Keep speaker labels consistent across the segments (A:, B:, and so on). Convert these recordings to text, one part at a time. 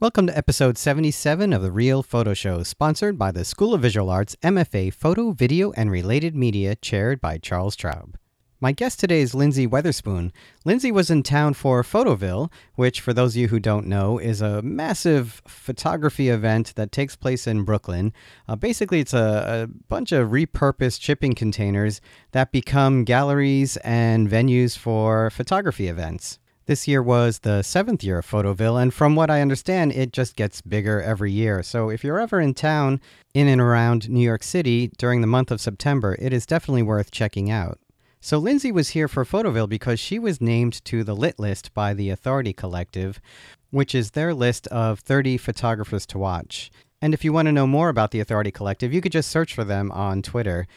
A: Welcome to episode 77 of The Real Photo Show, sponsored by the School of Visual Arts MFA Photo, Video, and Related Media, chaired by Charles Traub. My guest today is Lynsey Weatherspoon. Lynsey was in town for Photoville, which, for those of you who don't know, is a massive photography event that takes place in Brooklyn. Uh, basically, it's a, a bunch of repurposed shipping containers that become galleries and venues for photography events. This year was the seventh year of Photoville, and from what I understand, it just gets bigger every year. So if you're ever in town in and around New York City during the month of September, it is definitely worth checking out. So Lynsey was here for Photoville because she was named to the lit list by the Authority Collective, which is their list of 30 photographers to watch. And if you want to know more about the Authority Collective, you could just search for them on Twitter.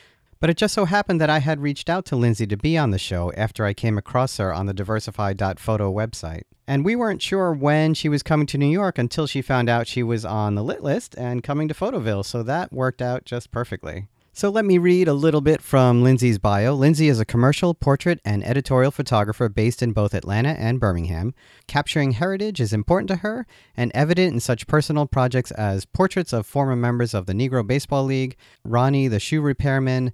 A: But it just so happened that I had reached out to Lynsey to be on the show after I came across her on the diversify.photo website. And we weren't sure when she was coming to New York until she found out she was on the lit list and coming to Photoville, so that worked out just perfectly. So let me read a little bit from Lynsey's bio. Lynsey is a commercial, portrait, and editorial photographer based in both Atlanta and Birmingham. Capturing heritage is important to her and evident in such personal projects as portraits of former members of the Negro Baseball League, Ronnie the shoe repairman,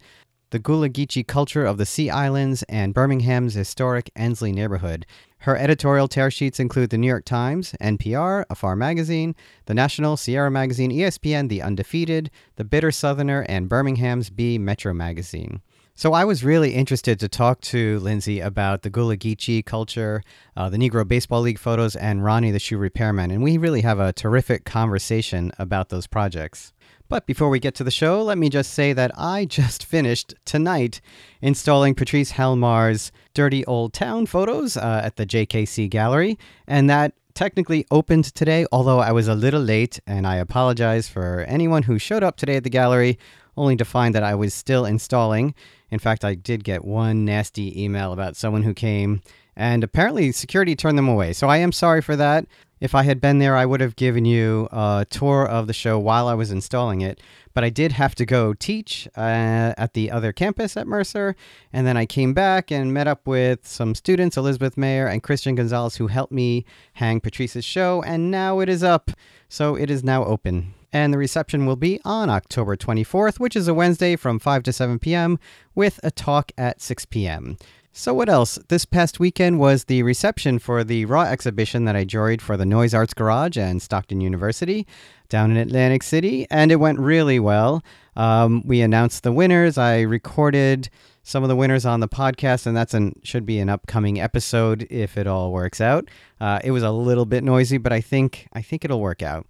A: the Gullah Geechee culture of the Sea Islands, and Birmingham's historic Ensley neighborhood. Her editorial tear sheets include the New York Times, NPR, Afar Magazine, the National, Sierra Magazine, ESPN, The Undefeated, The Bitter Southerner, and Birmingham's B Metro Magazine. So I was really interested to talk to Lynsey about the Gullah Geechee culture, uh, the Negro Baseball League photos, and Ronnie the Shoe Repairman, and we really have a terrific conversation about those projects. But before we get to the show, let me just say that I just finished tonight installing Patrice Helmar's Dirty Old Town photos uh, at the JKC Gallery, and that technically opened today, although I was a little late, and I apologize for anyone who showed up today at the gallery only to find that I was still installing. In fact, I did get one nasty email about someone who came, and apparently security turned them away. So I am sorry for that. If I had been there, I would have given you a tour of the show while I was installing it. But I did have to go teach uh, at the other campus at Mercer. And then I came back and met up with some students, Elizabeth Mayer and Christian Gonzalez, who helped me hang Patrice's show. And now it is up. So it is now open. And the reception will be on October 24th, which is a Wednesday from 5 to 7 p.m., with a talk at 6 p.m. So, what else? This past weekend was the reception for the Raw exhibition that I juried for the Noyes Arts Garage and Stockton University down in Atlantic City, and it went really well. Um, we announced the winners. I recorded some of the winners on the podcast, and that's an should be an upcoming episode if it all works out. Uh, it was a little bit noisy, but I think I think it'll work out.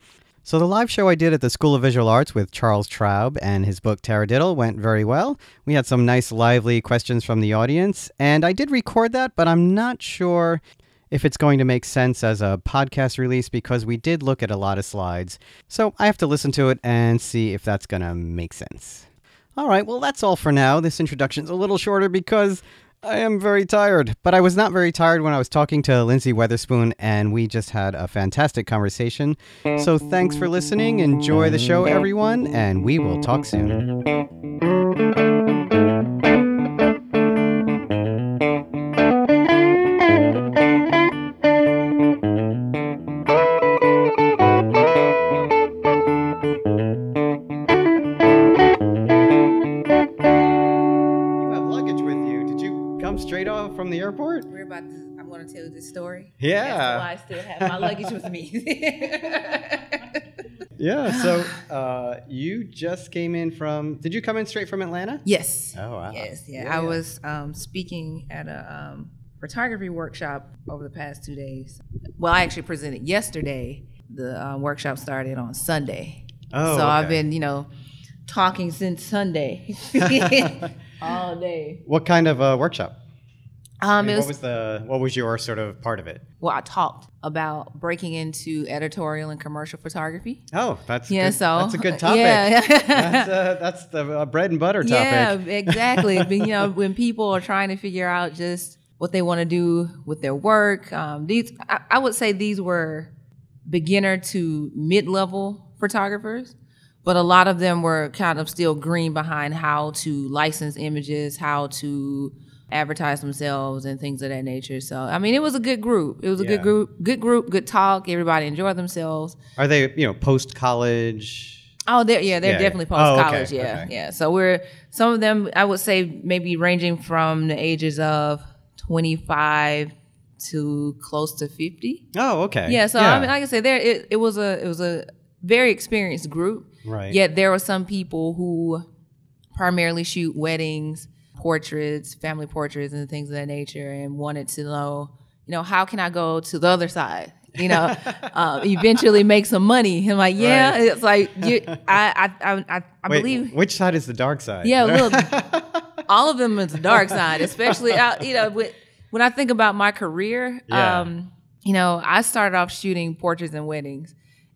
A: So the live show I did at the School of Visual Arts with Charles Traub and his book Taradiddle went very well. We had some nice lively questions from the audience, and I did record that, but I'm not sure if it's going to make sense as a podcast release because we did look at a lot of slides. So I have to listen to it and see if that's going to make sense. All right, well, that's all for now. This introduction's a little shorter because I am very tired, but I was not very tired when I was talking to Lynsey Weatherspoon, and we just had a fantastic conversation. So thanks for listening. Enjoy the show, everyone, and we will talk soon.
B: I'm going to tell you this story.
A: Yeah.
B: That's why I still have my luggage with me.
A: Yeah, so uh, you just came in from. Did you come in straight from Atlanta?
B: yes.
A: Oh, wow.
B: Yes. Yeah.
A: Yeah,
B: I was um, speaking at a um, photography workshop over the past two days. Well, I actually presented yesterday. The uh, workshop started on Sunday.
A: Oh,
B: so I've been, you know, talking since Sunday all day.
A: What kind of uh, workshop?
B: Um, it
A: what
B: was,
A: was the what was your sort of part of it?
B: well, I talked about breaking into editorial and commercial photography.
A: Oh, that's
B: Yeah,
A: good.
B: so
A: that's a good topic.
B: Yeah,
A: that's, uh, that's the uh, bread and butter topic.
B: Yeah, exactly. But, you know, when people are trying to figure out just what they want to do with their work, um, these I, I would say these were beginner to mid-level photographers, but a lot of them were kind of still green behind how to license images, how to advertise themselves and things of that nature. So I mean, it was a good group. It was a
A: Yeah.
B: good group, good group, good talk. Everybody enjoyed themselves.
A: Are they, you know, post college?
B: Oh, they're yeah, they're
A: Yeah,
B: definitely
A: yeah. Oh,
B: post
A: okay,
B: college. yeah,
A: okay.
B: yeah. So we're some of them. I would say maybe ranging from the ages of twenty five to close to fifty.
A: Oh, okay.
B: Yeah. So I mean, like I said, there it, it was a it was a very experienced group.
A: Right.
B: Yet there were some people who primarily shoot weddings, portraits, family portraits, and things of that nature, and wanted to know, you know, how can I go to the other side? You know, um, eventually make some money. I'm like, yeah,
A: Right.
B: it's like you, I, I, I, I, I
A: Wait,
B: believe,
A: which side is the dark side?
B: yeah, look, all of them is the dark side, especially out, you know, with, when I think about my career,
A: Yeah.
B: um, you know, I started off shooting portraits and weddings,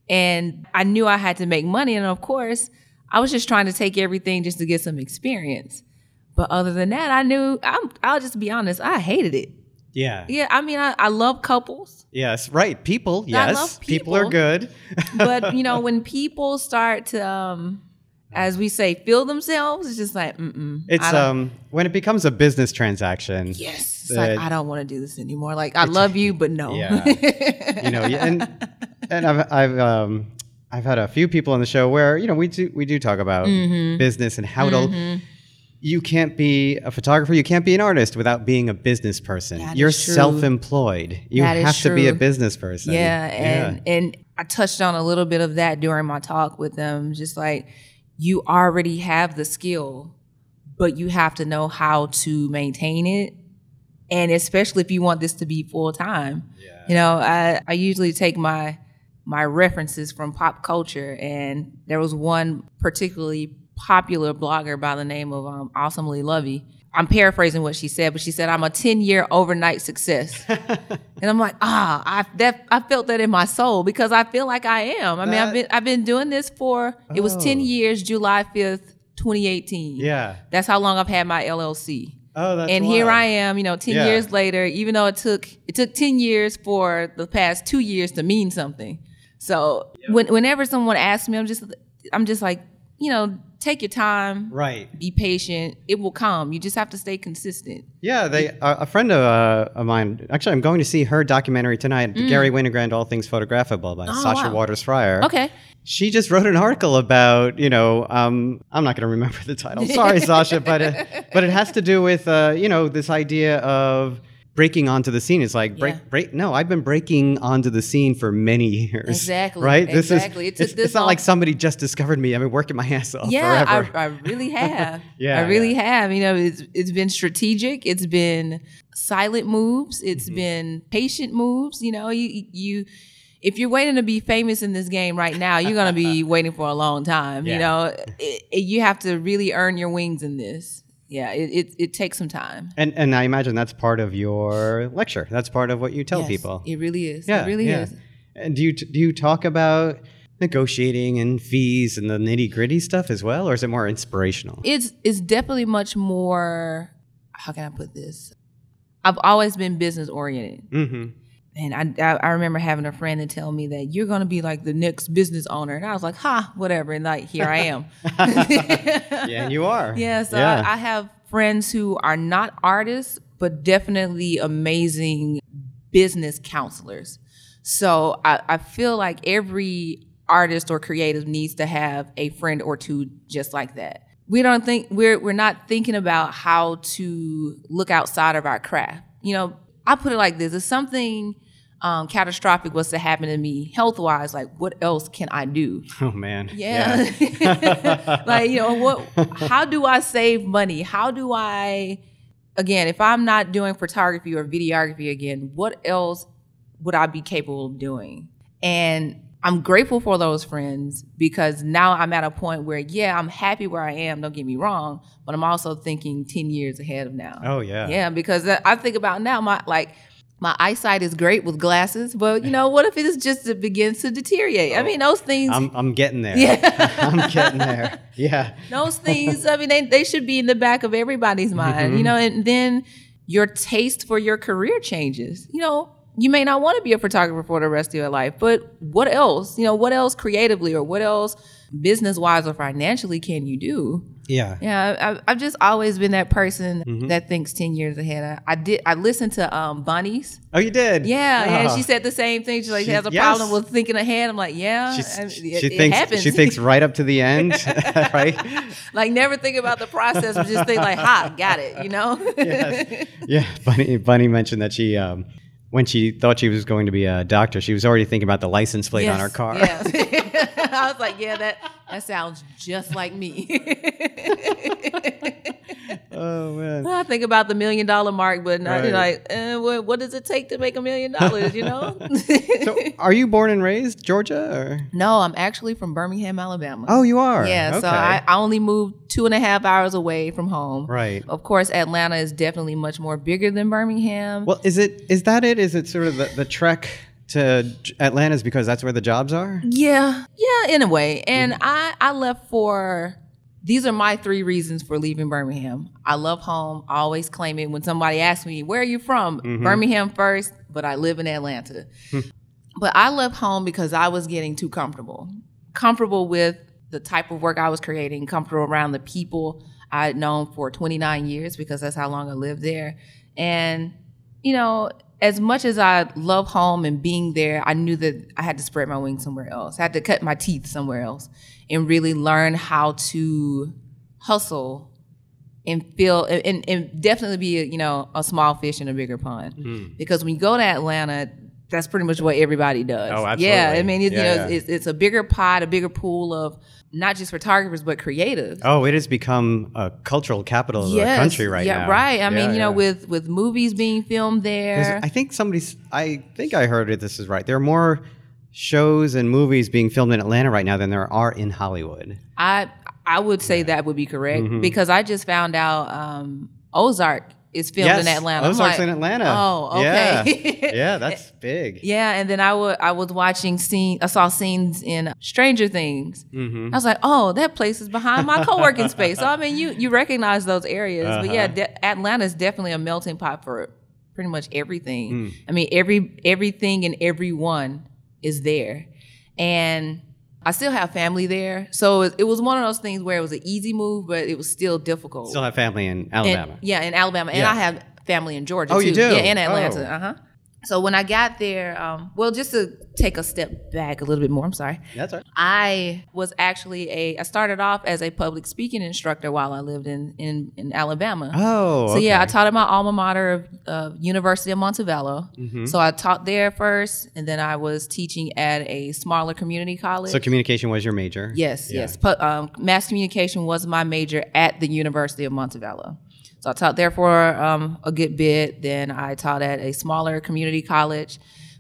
B: and I knew I had to make money, and of course, I was just trying to take everything just to get some experience. But other than that, I knew I'm, I'll just be honest, I hated it.
A: yeah.
B: Yeah, I mean, I, I love couples,
A: Yes. Right. People. Yes.
B: love
A: people. are good.
B: but you know, when people start to, um, as we say, feel themselves, it's just like, mm-mm.
A: It's um when it becomes a business transaction.
B: Yes. It's
A: Uh,
B: like I don't want to do this anymore. Like I love you, but no.
A: Yeah. you know, yeah, and and I've I've um I've had a few people on the show where you know we do we do talk about
B: Mm-hmm.
A: business and how to. You can't be a photographer. You can't be an artist without being a business person.
B: That
A: You're self-employed. You
B: That
A: have to be a business person.
B: yeah, and and I touched on a little bit of that during my talk with them. Just like you already have the skill, but you have to know how to maintain it, and especially if you want this to be full time.
A: Yeah.
B: You know, I I usually take my my references from pop culture, and there was one particularly popular blogger by the name of um, Awesomely Luvvie. I'm paraphrasing what she said, but she said, "I'm a 10 year overnight success," and I'm like, ah, I that I felt that in my soul because I feel like I am. I mean,
A: That-
B: I've been I've been doing this for it was 10
A: Oh.
B: years, July 5th, 2018.
A: Yeah.
B: that's how long I've had my LLC
A: Oh, that's
B: and here. I am, you know, 10
A: Yeah.
B: years later, even though it took it took 10 years for the past 2 years to mean something. So, when, whenever someone asks me, I'm just I'm just like, you know, take your time,
A: Right.
B: be patient, it will come. You just have to stay consistent.
A: Yeah, they a, a friend of, uh, of mine. Actually, I'm going to see her documentary tonight. Garry Winogrand, All Things Photographable by
B: Mm. Oh,
A: Sasha
B: wow.
A: Waters Freyer.
B: Okay.
A: She just wrote an article about, you know, um, I'm not going to remember the title. Sorry, Sasha, but it, but it has to do with, uh, you know, this idea of breaking onto the scene. It's like break,
B: Yeah.
A: break. No, I've been breaking onto the scene for many years.
B: Exactly,
A: Right. This
B: exactly.
A: is.
B: It
A: it's,
B: this
A: it's not like somebody just discovered me. I've been working my ass off
B: Yeah, I. I really have.
A: Yeah,
B: I really
A: yeah.
B: have. You know, it's it's been strategic. It's been silent moves. It's
A: Mm-hmm.
B: been patient moves. You know, you you if you're waiting to be famous in this game right now, you're gonna be waiting for a long time.
A: Yeah.
B: You know, it, it- you have to really earn your wings in this. Yeah, it, it it takes some time.
A: and and I imagine that's part of your lecture. That's part of what you tell
B: Yes,
A: people.
B: It really is.
A: Yeah,
B: it really
A: yeah.
B: is.
A: And do you do you talk about negotiating and fees and the nitty gritty stuff as well, or is it more inspirational?
B: it's it's definitely much more how can i put this i've always been business oriented
A: mm-hmm.
B: And I, I i remember having a friend to tell me that you're going to be like the next business owner. And i was like ha whatever. And like here i am.
A: Yeah, you are.
B: yeah so
A: Yeah.
B: I, I have friends who are not artists but definitely amazing business counselors. So I, I feel like every artist or creative needs to have a friend or two just like that. We don't think we're we're not thinking about how to look outside of our craft. You know i put it like this it's something um, catastrophic was to happen to me health wise like what else can i do
A: oh man.
B: yeah. like, you know, what how do I save money? How do I again, if I'm not doing photography or videography again, what else would I be capable of doing? And I'm grateful for those friends because now I'm at a point where, yeah, I'm happy where I am, don't get me wrong, but I'm also thinking 10 years ahead of now.
A: Oh yeah.
B: Yeah, because I think about now, my like my eyesight is great with glasses, but you know, what if it just it begins to deteriorate? I mean, those things
A: I'm I'm getting there.
B: Yeah.
A: I'm getting there. Yeah.
B: those things i mean they, they should be in the back of everybody's mm-hmm. mind you know and then your taste for your career changes you know you may not want to be a photographer for the rest of your life but what else you know what else creatively or what else business wise or financially can you do
A: Yeah.
B: Yeah, I, I've just always been that person
A: Mm-hmm.
B: that thinks ten years ahead. I, I did. I listened to um, Bunnies.
A: Oh, you did.
B: Yeah, and
A: Oh.
B: she said the same thing. She like
A: She-
B: has a
A: yes.
B: problem with thinking ahead. I'm like, yeah,
A: She's-
B: I-
A: she
B: it,
A: thinks
B: happens.
A: she thinks right up to the end, right?
B: like never think about the process, but just think like, ha, got it. You know?
A: yes. Yeah, Bunny. Bunny mentioned that she, um, when she thought she was going to be a doctor, she was already thinking about the license plate on her car.
B: Yes. I was like, yeah, that that sounds just like me.
A: Oh man.
B: Well, I think about the million dollar mark, but not
A: Right.
B: like, eh, what, what does it take to make a million dollars? You know?
A: So, are you born and raised Georgia? Or?
B: no, I'm actually from Birmingham, Alabama.
A: Oh, you are.
B: Yeah,
A: Okay.
B: so I, I only moved two and a half hours away from home.
A: Right.
B: Of course, Atlanta is definitely much more bigger than Birmingham.
A: Well, is it is that it? Is it sort of the, the trek to J- Atlanta's because that's where the jobs are?
B: Yeah, yeah, in a way. And
A: Mm-hmm.
B: I I left for these are my three reasons for leaving Birmingham. I love home. I always claim it when somebody asks me, "Where are you from?"
A: Mm-hmm.
B: Birmingham first, but I live in Atlanta.
A: Hmm.
B: but I left home because I was getting too comfortable. Comfortable with the type of work I was creating, comfortable around the people I had known for 29 years because that's how long I lived there. And you know, as much as I love home and being there, I knew that I had to spread my wings somewhere else. I had to cut my teeth somewhere else and really learn how to hustle and feel and, and definitely be a, you know a small fish in a bigger pond hmm. because when you go to Atlanta that's pretty much what everybody does
A: Oh, absolutely.
B: yeah I mean
A: Yeah,
B: you know
A: yeah.
B: It's, it's a bigger pot a bigger pool of not just photographers but creatives
A: Oh, it has become a cultural capital of the country right now.
B: yeah
A: now.
B: right I mean
A: Yeah,
B: you know with with movies being filmed
A: There's-
B: there
A: I think somebody's. I think I heard it. This is right. There are more shows and movies being filmed in Atlanta right now than there are in Hollywood.
B: I I would say that would be correct
A: Mm-hmm.
B: because I just found out um, Ozark is filmed in Atlanta.
A: Ozark's
B: like,
A: in Atlanta.
B: Oh, okay.
A: Yeah, yeah that's big.
B: Yeah, and then I wa- I was watching scene. I saw scenes in Stranger Things.
A: Mm-hmm.
B: I was like, oh, that place is behind my co-working space. So I mean, you you recognize those areas, but yeah,
A: Uh-huh.
B: de- Atlanta is definitely a melting pot for pretty much everything.
A: Hmm.
B: I mean, every everything and everyone is there, and I still have family there. So it, it was one of those things where it was an easy move, but it was still difficult.
A: Still have family in
B: And-
A: Alabama.
B: yeah, in Alabama, and
A: Yeah.
B: I have family in Georgia.
A: Oh,
B: too.
A: you do?
B: Yeah, in Atlanta.
A: Oh.
B: Uh huh. So when I got there, um, well, just to take a step back a little bit more, I'm sorry.
A: That's right.
B: I was actually a. I started off as a public speaking instructor while I lived in in, in Alabama.
A: Oh,
B: So yeah, I taught at my alma mater of uh, University of Montevallo.
A: Mm-hmm.
B: So I taught there first, and then I was teaching at a smaller community college.
A: So communication was your major.
B: Yes,
A: Yeah.
B: yes. Pu- um, mass communication was my major at the University of Montevallo. So I taught there for um, a good bit. Then I taught at a smaller community college.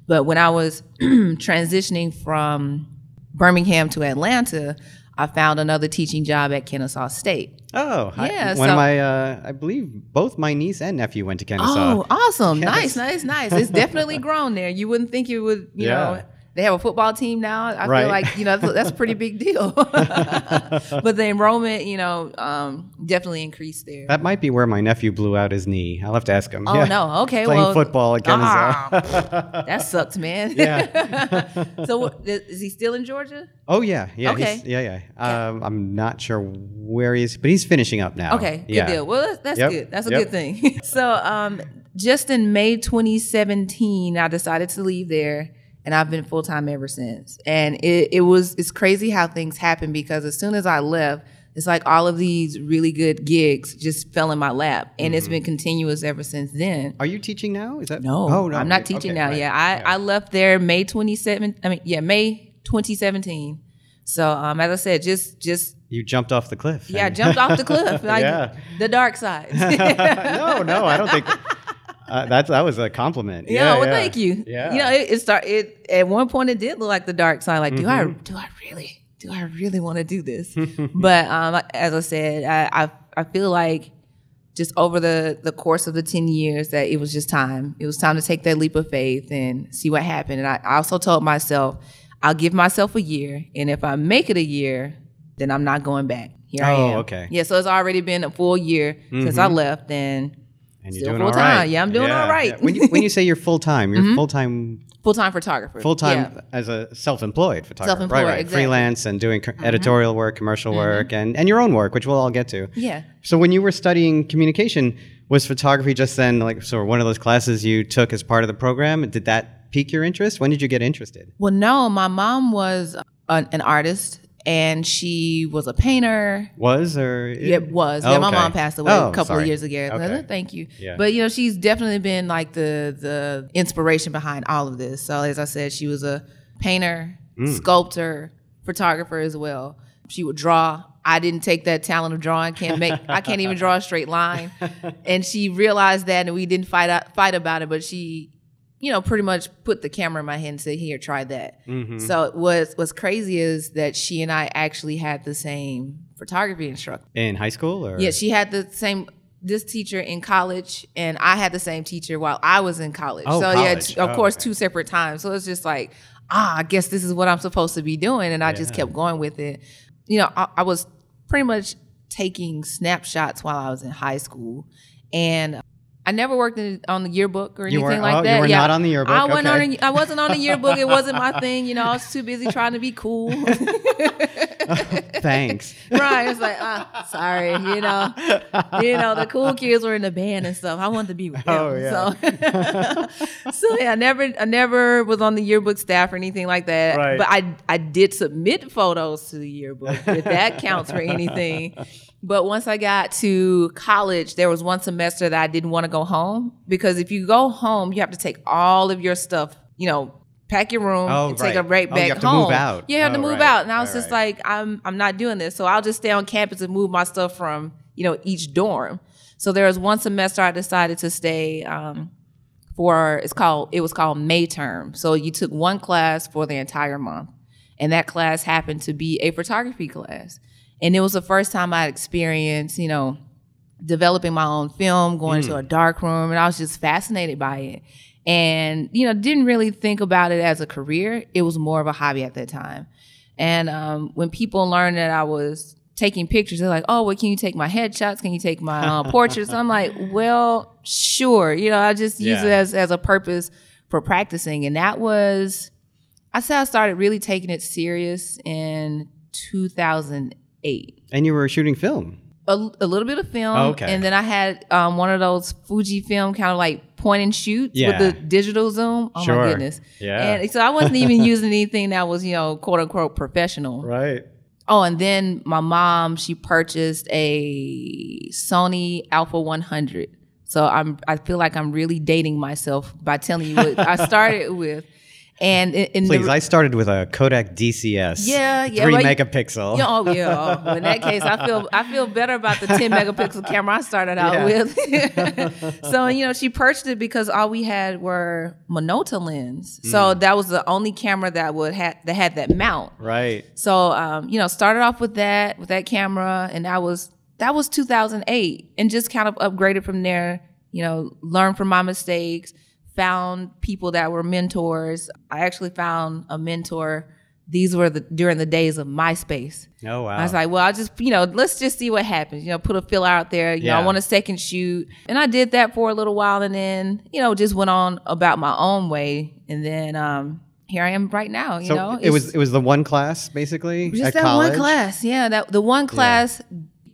B: But when I was transitioning from Birmingham to Atlanta, I found another teaching job at Kennesaw State.
A: Oh, hi-
B: Yeah,
A: One
B: so-
A: of my, uh, I believe both my niece and nephew went to Kennesaw.
B: Oh, awesome.
A: Yes.
B: Nice, nice, nice. It's definitely grown there. You wouldn't think it would, you
A: Yeah.
B: know, they have a football team now. I
A: Right.
B: feel like, you know, that's, that's a pretty big deal. but the enrollment, you know, um, definitely increased there.
A: That might be where my nephew blew out his knee. I'll have to ask him.
B: Oh,
A: Yeah.
B: no. Okay.
A: Playing
B: well,
A: football again.
B: Ah, that sucks, man.
A: Yeah.
B: so is he still in Georgia?
A: Oh yeah, yeah,
B: Okay.
A: yeah, yeah. Um, I'm not sure where he is, but he's finishing up now.
B: Okay, good
A: yeah.
B: deal. Well, that's, that's
A: Yep,
B: good. That's a
A: yep.
B: good thing. so, um, just in May 2017, I decided to leave there, and I've been full time ever since. And it, it was it's crazy how things happen because as soon as I left, it's like all of these really good gigs just fell in my lap, and
A: Mm-hmm.
B: it's been continuous ever since then.
A: Are you teaching now? Is that
B: No,
A: Oh no,
B: I'm not
A: okay,
B: teaching now.
A: right.
B: Yeah, I, I left there May 27. I mean, yeah, May 2017. So, um, as I said, just just
A: You jumped off the cliff.
B: yeah,
A: and-
B: jumped off the cliff, like
A: Yeah.
B: the dark side.
A: no, no, I don't think uh, that's that was a compliment.
B: Yeah,
A: Yeah,
B: well,
A: yeah.
B: thank you.
A: Yeah. Mm-hmm.
B: you know, it, it start it at one point it did look like the dark side. Like, do I do I really do I really want to do this? but um, as I said, I, I I feel like just over the the course of the ten years that it was just time. It was time to take that leap of faith and see what happened. And I, I also told myself, I'll give myself a year, and if I make it a year, then I'm not going back. Here I
A: Oh,
B: am.
A: okay.
B: Yeah, so it's already been a full year since I left, and
A: And you're
B: Still
A: doing
B: full
A: all
B: time.
A: right.
B: Yeah, I'm doing all right.
A: When you when you say you're full time, you're mm-hmm. full time
B: Full time photographer.
A: full time
B: Yeah.
A: as a self-employed photographer.
B: Self-employed,
A: right,
B: exactly. Mm-hmm.
A: Freelance and doing co- mm-hmm. editorial work, commercial mm-hmm. work, and and your own work, which we'll all get to.
B: Yeah.
A: So when you were studying communication, was photography just then like sort of one of those classes you took as part of the program? Did that pique your interest? When did you get interested?
B: Well, no, my mom was uh, an, an artist and she was a painter.
A: Was or
B: Yeah, it was. Yeah, my
A: Okay.
B: mom passed away
A: Oh,
B: a couple
A: sorry.
B: of years ago.
A: Okay.
B: Thank you.
A: Yeah.
B: But you know, she's definitely been like the the inspiration behind all of this. So as I said, she was a painter,
A: Mm.
B: sculptor, photographer as well. She would draw. I didn't take that talent of drawing. Can't make. I can't even draw a straight line. And she realized that, and we didn't fight fight about it. But she, you know, pretty much put the camera in my hand and said, "Here, try that."
A: Mm-hmm.
B: So what's what's crazy is that she and I actually had the same photography instructor.
A: in high school or
B: Yeah, she had the same this teacher in college, and I had the same teacher while I was in college.
A: Oh,
B: so yeah,
A: college.
B: t- of
A: Oh,
B: course,
A: okay.
B: two separate times. So it's just like, ah, I guess this is what I'm supposed to be doing, and I just kept going with it. You know, I, I was pretty much taking snapshots while I was in high school, and I never worked in, on the yearbook or
A: You
B: anything like
A: oh, you
B: that.
A: were not on the yearbook,
B: I wasn't
A: okay.
B: on. A, I wasn't on the yearbook. It wasn't my thing. You know, I was too busy trying to be cool.
A: Thanks.
B: right. It's like, ah, sorry, you know, you know, the cool kids were in the band and stuff. I wanted to be with them.
A: Oh, yeah.
B: So, so yeah, I never, I never was on the yearbook staff or anything like that.
A: Right.
B: But I, I did submit photos to the yearbook. If that counts for anything. But once I got to college, there was one semester that I didn't want to go home because if you go home, you have to take all of your stuff, you know, pack your room
A: Oh,
B: and take a
A: right.
B: right
A: Oh, you
B: back
A: have to
B: home.
A: move out.
B: Yeah, you have to
A: Oh,
B: move
A: right.
B: out. And I was
A: Right,
B: just
A: right.
B: like, I'm I'm not doing this. So I'll just stay on campus and move my stuff from, you know, each dorm. So there was one semester I decided to stay um, for it's called it was called May term. So you took one class for the entire month. And that class happened to be a photography class. And it was the first time I'd experienced, you know, developing my own film, going
A: Mm.
B: to a dark room, and I was just fascinated by it. And, you know, didn't really think about it as a career. It was more of a hobby at that time. And um, when people learned that I was taking pictures, they're like, oh, well, can you take my headshots? Can you take my uh, portraits? I'm like, well, sure. You know, I just use it as, as a purpose for practicing. And that was, I said I started really taking it serious in 2008
A: And you were shooting film.
B: A, a little bit of film,
A: Oh, okay.
B: and then I had um, one of those Fuji film kind of like point and shoot
A: Yeah.
B: with the digital zoom. Oh
A: Sure.
B: my goodness!
A: Yeah.
B: And so I wasn't even using anything that was you know quote unquote professional.
A: Right.
B: Oh, and then my mom she purchased a Sony Alpha 100. So I'm I feel like I'm really dating myself by telling you what I started with. And in, in
A: Please,
B: the,
A: I started with a Kodak DCS.
B: Yeah, yeah,
A: Three
B: right.
A: megapixel.
B: Yeah, oh yeah. Oh, well, in that case, I feel I feel better about the 10 megapixel camera I started out
A: Yeah.
B: with. so you know, she purchased it because all we had were Minolta lens.
A: Mm.
B: So that was the only camera that would had that had that mount.
A: Right.
B: So um, you know, started off with that with that camera, and that was that was 2008, and just kind of upgraded from there. You know, learned from my mistakes, found people that were mentors. I actually found a mentor. These were the during the days of MySpace.
A: Oh wow.
B: I was like, well, I just, you know, let's just see what happens. You know, put a filler out there. You know,
A: Yeah.
B: I want a second shoot. And I did that for a little while and then, you know, just went on about my own way. And then um here I am right now, you
A: so
B: know.
A: it was it was the one class basically
B: just
A: at
B: that
A: college.
B: one class. Yeah, that the one class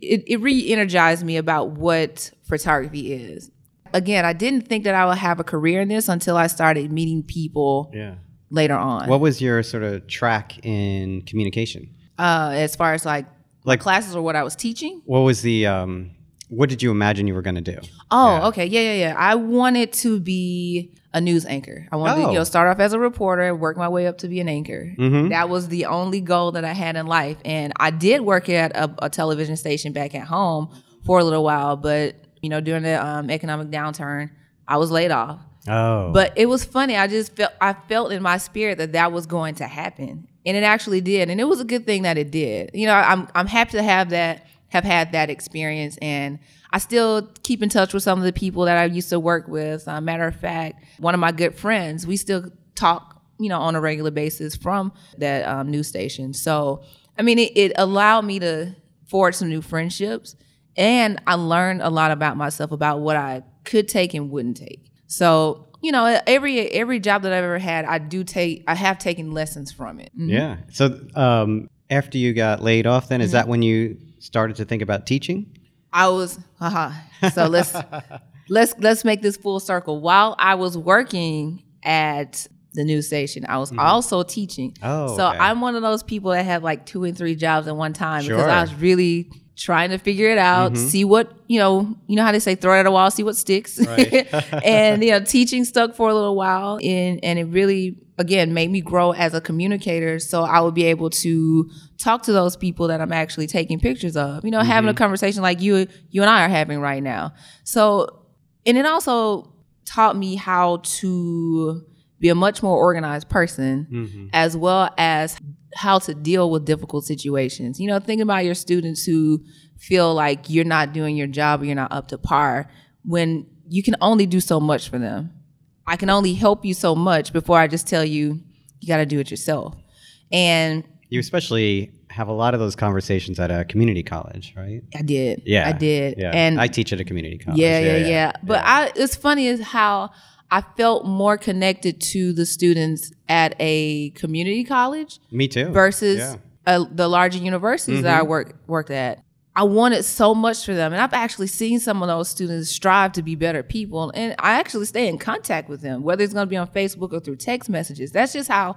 B: it, it re-energized me about what photography is. Again, I didn't think that I would have a career in this until I started meeting people
A: Yeah.
B: later on.
A: What was your sort of track in communication?
B: uh, as far as like
A: Like
B: classes or what I was teaching.
A: what was the um what did you imagine you were going to do?
B: Oh,
A: Yeah.
B: okay. Yeah, yeah, yeah. I wanted to be a news anchor. I wanted to,
A: Oh.
B: you know, start off as a reporter, work my way up to be an anchor.
A: Mhm.
B: That was the only goal that I had in life. And I did work at a, a television station back at home for a little while, but you know, during the um, economic downturn, I was laid off.
A: Oh.
B: But it was funny. I just felt I felt in my spirit that that was going to happen, and it actually did. And it was a good thing that it did. You know, I'm I'm happy to have that have had that experience, and I still keep in touch with some of the people that I used to work with. Uh, matter of fact, one of my good friends, we still talk, you know, on a regular basis from that um, news station. So, I mean, it, it allowed me to forge some new friendships, and I learned a lot about myself, about what I could take and wouldn't take. So you know, every every job that I've ever had, I do take, I have taken lessons from it. Mhm.
A: Yeah. So um, after you got laid off, then is
B: Mm-hmm.
A: that when you started to think about teaching?
B: I was, haha. So let's let's let's make this full circle. While I was working at the news station, I was also teaching.
A: Mm-hmm. Oh,
B: so
A: okay.
B: I'm one of those people that have like two and three jobs at one time because
A: Sure. Mm-hmm.
B: I was really trying to figure it out, mm-hmm. see what you know. You know how they say, throw it at a wall, see what sticks.
A: Right.
B: and you know, teaching stuck for a little while, and and it really again made me grow as a communicator. So I would be able to talk to those people that I'm actually taking pictures of. You know, having a mm-hmm. conversation like you you and I are having right now. So, and it also taught me how to be a much more organized person,
A: Mm-hmm.
B: as well as how to deal with difficult situations. You know, thinking about your students who feel like you're not doing your job or you're not up to par when you can only do so much for them. I can only help you so much before I just tell you you got to do it yourself. And
A: You especially have a lot of those conversations at a community college, right?
B: I did.
A: Yeah.
B: I did.
A: Yeah.
B: And
A: I teach at a community college.
B: yeah, yeah, yeah, But I, it's funny is how I felt more connected to the students at a community college
A: Me too.
B: versus
A: Yeah.
B: uh, the larger universities that I work, worked at. I wanted so much for them. And I've actually seen some of those students strive to be better people. And I actually stay in contact with them, whether it's going to be on Facebook or through text messages. That's just how